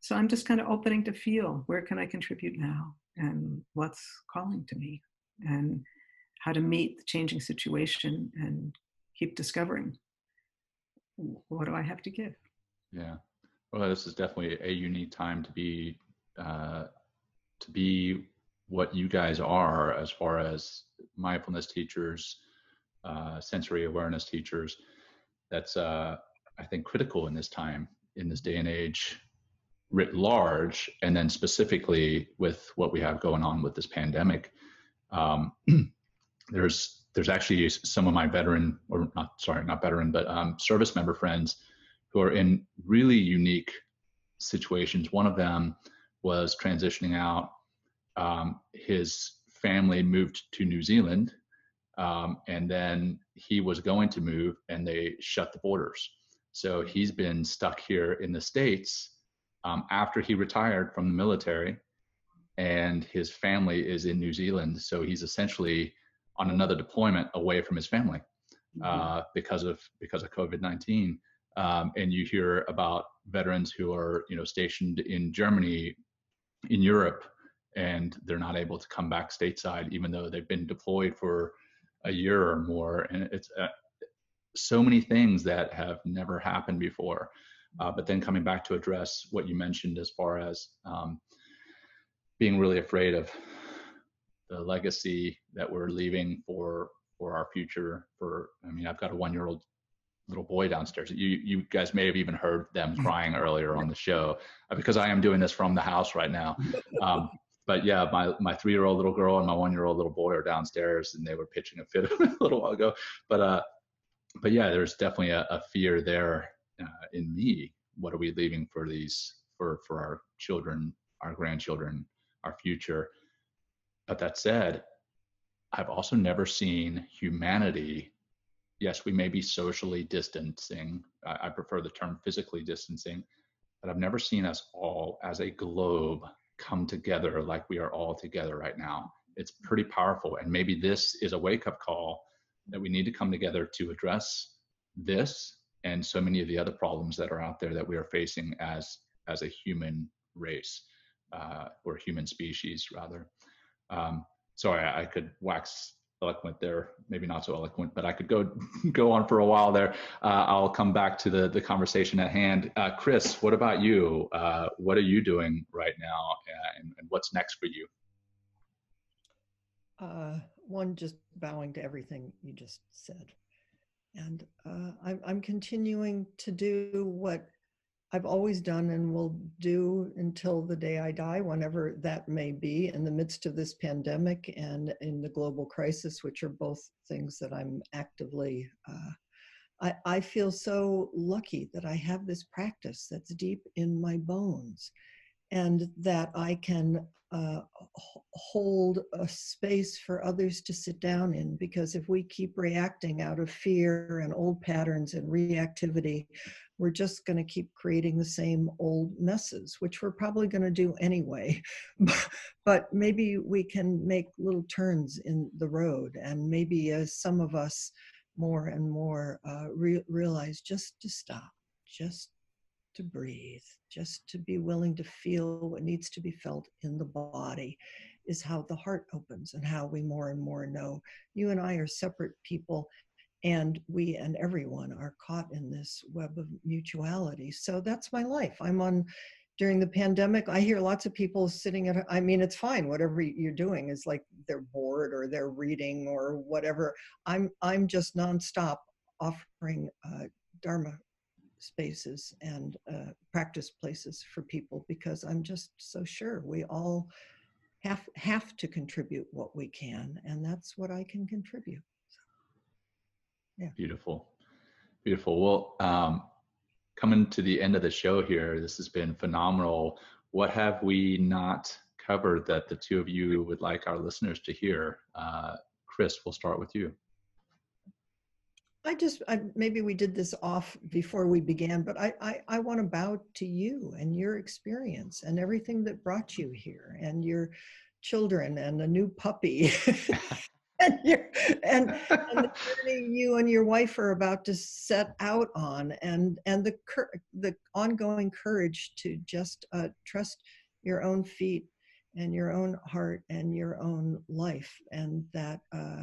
so I'm just kind of opening to feel where can I contribute now and what's calling to me and how to meet the changing situation and keep discovering what do I have to give. Yeah. Well, this is definitely a unique time to be uh, to be what you guys are as far as mindfulness teachers, uh, sensory awareness teachers. That's uh, I think critical in this time, in this day and age, writ large, and then specifically with what we have going on with this pandemic. Um, there's there's actually some of my veteran or not sorry not veteran but um, service member friends who are in really unique situations. One of them was transitioning out. Um, his family moved to New Zealand, um, and then he was going to move, and they shut the borders. So he's been stuck here in the states um, after he retired from the military, and his family is in New Zealand. So he's essentially on another deployment away from his family mm-hmm. uh, because of because of COVID nineteen. Um, and you hear about veterans who are you know stationed in Germany, in Europe, and they're not able to come back stateside even though they've been deployed for a year or more and it's uh, so many things that have never happened before uh, but then coming back to address what you mentioned as far as um, being really afraid of the legacy that we're leaving for for our future for i mean i've got a one year old little boy downstairs you you guys may have even heard them mm-hmm. crying earlier on the show uh, because i am doing this from the house right now um, but yeah, my my three year old little girl and my one year old little boy are downstairs, and they were pitching a fit a little while ago. But uh, but yeah, there's definitely a, a fear there uh, in me. What are we leaving for these for for our children, our grandchildren, our future? But that said, I've also never seen humanity. Yes, we may be socially distancing. I, I prefer the term physically distancing, but I've never seen us all as a globe come together like we are all together right now. It's pretty powerful. And maybe this is a wake up call that we need to come together to address this and so many of the other problems that are out there that we are facing as as a human race uh, or human species rather. Um, sorry, I, I could wax eloquent there, maybe not so eloquent, but I could go go on for a while there. Uh, I'll come back to the the conversation at hand. Uh, Chris, what about you? Uh, what are you doing right now, uh, and, and, what's next for you? Uh, one, just bowing to everything you just said, and uh, I'm I'm continuing to do what I've always done and will do until the day I die, whenever that may be, in the midst of this pandemic and in the global crisis, which are both things that I'm actively. Uh, I, I feel so lucky that I have this practice that's deep in my bones and that I can uh, hold a space for others to sit down in because if we keep reacting out of fear and old patterns and reactivity we're just going to keep creating the same old messes, which we're probably going to do anyway. but maybe we can make little turns in the road, and maybe as some of us more and more uh, re- realize just to stop, just to breathe, just to be willing to feel what needs to be felt in the body is how the heart opens and how we more and more know you and I are separate people and we and everyone are caught in this web of mutuality so that's my life. I'm on during the pandemic i hear lots of people sitting at i mean it's fine whatever you're doing is like they're bored or they're reading or whatever. I'm i'm just nonstop offering uh, dharma spaces and uh, practice places for people because i'm just so sure we all have have to contribute what we can and that's what i can contribute yeah. Beautiful. Beautiful. Well, um, coming to the end of the show here, this has been phenomenal. What have we not covered that the two of you would like our listeners to hear? Uh, Chris, we'll start with you. I just I, maybe we did this off before we began, but I, I I want to bow to you and your experience and everything that brought you here and your children and a new puppy and, and, and the journey you and your wife are about to set out on and and the the ongoing courage to just uh, trust your own feet and your own heart and your own life and that uh,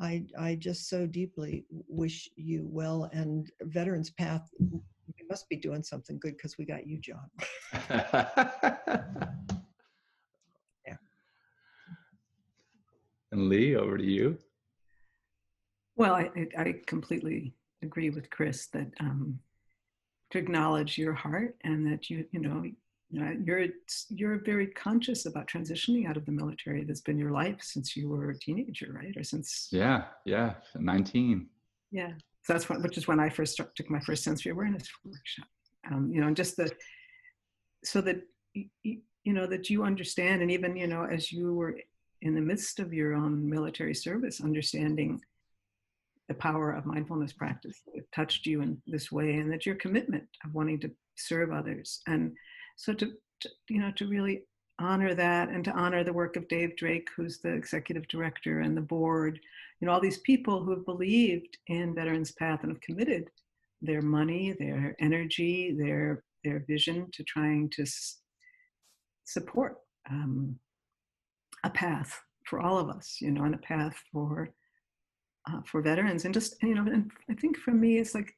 I I just so deeply wish you well and Veterans Path we must be doing something good because we got you John yeah. And Lee, over to you. Well, I, I completely agree with Chris that um, to acknowledge your heart and that you, you know, you're you're very conscious about transitioning out of the military. That's been your life since you were a teenager, right? Or since yeah, yeah, nineteen. Yeah, so that's when, which is when I first start, took my first sensory awareness workshop. Um, you know, and just the so that you know that you understand, and even you know as you were in the midst of your own military service, understanding the power of mindfulness practice that touched you in this way, and that your commitment of wanting to serve others, and so to, to you know to really honor that and to honor the work of Dave Drake, who's the executive director and the board, you know, all these people who have believed in Veterans Path and have committed their money, their energy, their their vision to trying to s- support um, a path for all of us, you know, and a path for uh, for veterans. And just you know, and I think for me, it's like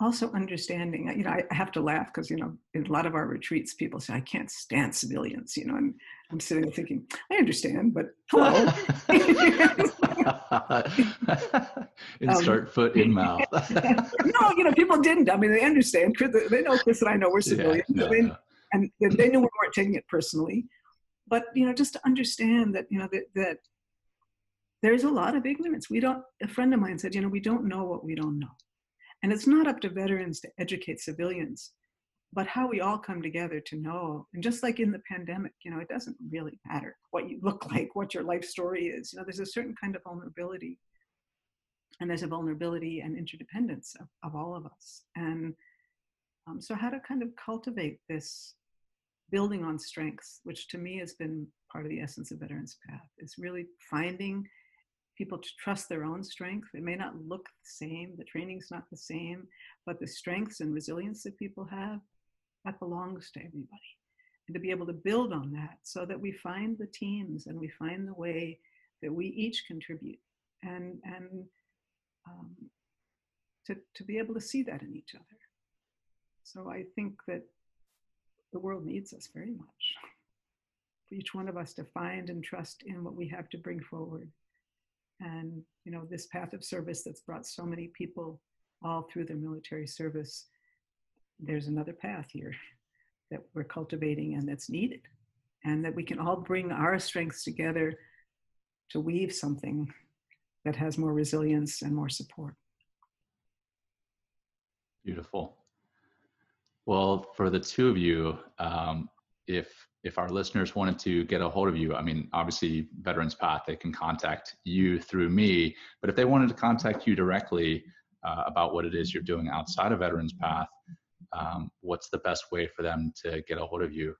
also understanding. You know, I, I have to laugh because you know, in a lot of our retreats, people say, "I can't stand civilians," you know, and I'm sitting there thinking, I understand, but hello. Insert um, foot in mouth. no, you know, people didn't. I mean, they understand. They know Chris and I know we're civilians, yeah, no, no. and they knew we weren't taking it personally but you know just to understand that you know that, that there's a lot of ignorance. We don't a friend of mine said you know we don't know what we don't know. And it's not up to veterans to educate civilians but how we all come together to know. And just like in the pandemic you know it doesn't really matter what you look like what your life story is. You know there's a certain kind of vulnerability and there's a vulnerability and interdependence of, of all of us. And um, so how to kind of cultivate this building on strengths which to me has been part of the essence of veterans path is really finding people to trust their own strength it may not look the same the training's not the same but the strengths and resilience that people have that belongs to everybody. And to be able to build on that so that we find the teams and we find the way that we each contribute and, and um, to, to be able to see that in each other. So I think that the world needs us very much. For each one of us to find and trust in what we have to bring forward. And, you know, this path of service that's brought so many people all through their military service there's another path here that we're cultivating and that's needed. And that we can all bring our strengths together to weave something that has more resilience and more support. Beautiful. Well, for the two of you, um, if if our listeners wanted to get a hold of you, I mean, obviously, Veterans Path, they can contact you through me. But if they wanted to contact you directly uh, about what it is you're doing outside of Veterans Path, um, what's the best way for them to get a hold of you?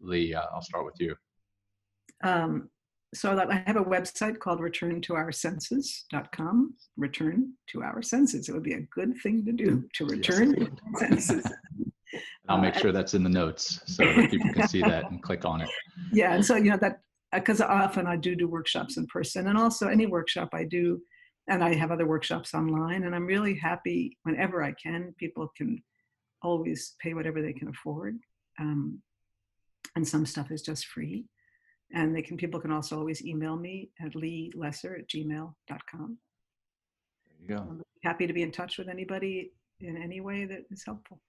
Lee, uh, I'll start with you. Um, so that I have a website called returntoursenses.com. Return to our senses. It would be a good thing to do to return yes. to senses. I'll make uh, sure that's in the notes so that people can see that and click on it. Yeah, and so you know that because often I do do workshops in person, and also any workshop I do, and I have other workshops online, and I'm really happy whenever I can. People can always pay whatever they can afford. Um, and some stuff is just free. And they can people can also always email me at leelesser at gmail.com. There you go. I'm happy to be in touch with anybody in any way that is helpful.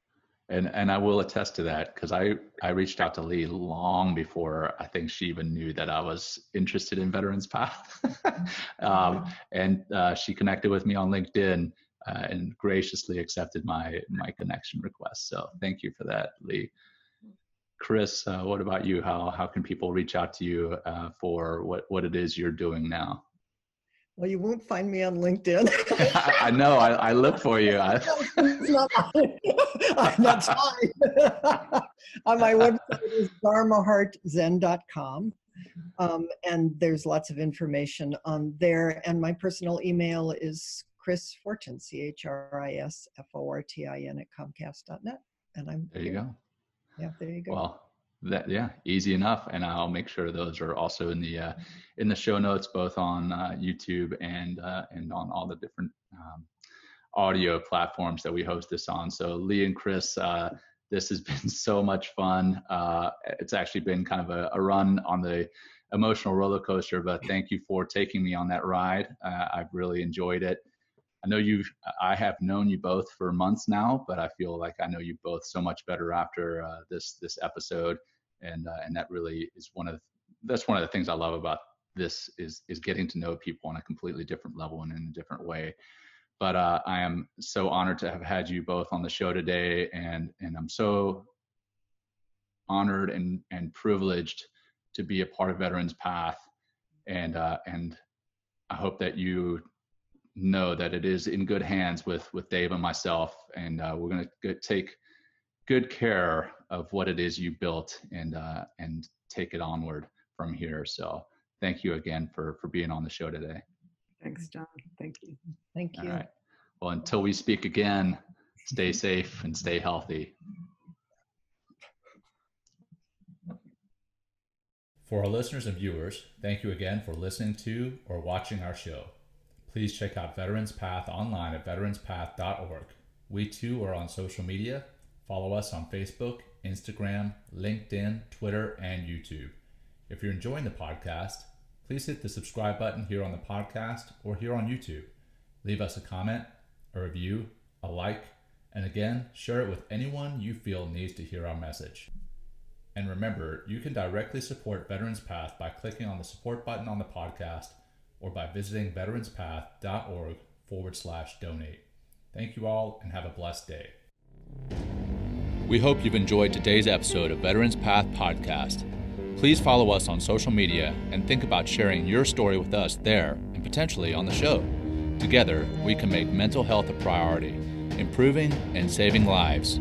And and I will attest to that because I I reached out to Lee long before I think she even knew that I was interested in Veterans Path, um, and uh, she connected with me on LinkedIn uh, and graciously accepted my my connection request. So thank you for that, Lee. Chris, uh, what about you? How how can people reach out to you uh, for what what it is you're doing now? Well, you won't find me on LinkedIn. I, know. I, I look for you. I, not, that's fine. on my website is dharmaheartzen.com. Um, and there's lots of information on there. And my personal email is Chris Fortin, C H R I S F O R T I N at Comcast.net. And I'm there. You go. Yeah, there you go. Well, that yeah, easy enough. And I'll make sure those are also in the uh, in the show notes, both on uh, YouTube and uh, and on all the different um, audio platforms that we host this on. So Lee and Chris. Uh, this has been so much fun. Uh, it's actually been kind of a, a run on the emotional roller coaster, but thank you for taking me on that ride. Uh, I've really enjoyed it. I know you've, I have known you both for months now, but I feel like I know you both so much better after uh, this this episode, and uh, and that really is one of that's one of the things I love about this is is getting to know people on a completely different level and in a different way. But uh, I am so honored to have had you both on the show today, and and I'm so honored and and privileged to be a part of Veterans Path, and uh, and I hope that you know that it is in good hands with with Dave and myself, and uh, we're going to take good care of what it is you built and uh, and take it onward from here. So thank you again for for being on the show today. Thanks, John. Thank you. Thank you. All right. Well, until we speak again, stay safe and stay healthy. For our listeners and viewers, thank you again for listening to or watching our show please check out Veterans Path online at veteranspath.org. We too are on social media. Follow us on Facebook, Instagram, LinkedIn, Twitter, and YouTube. If you're enjoying the podcast, please hit the subscribe button here on the podcast or here on YouTube. Leave us a comment, a review, a like, and again, share it with anyone you feel needs to hear our message. And remember, you can directly support Veterans Path by clicking on the support button on the podcast or by visiting veteranspath.org forward slash donate. Thank you all and have a blessed day. We hope you've enjoyed today's episode of Veterans Path Podcast. Please follow us on social media and think about sharing your story with us there and potentially on the show. Together, we can make mental health a priority, improving and saving lives.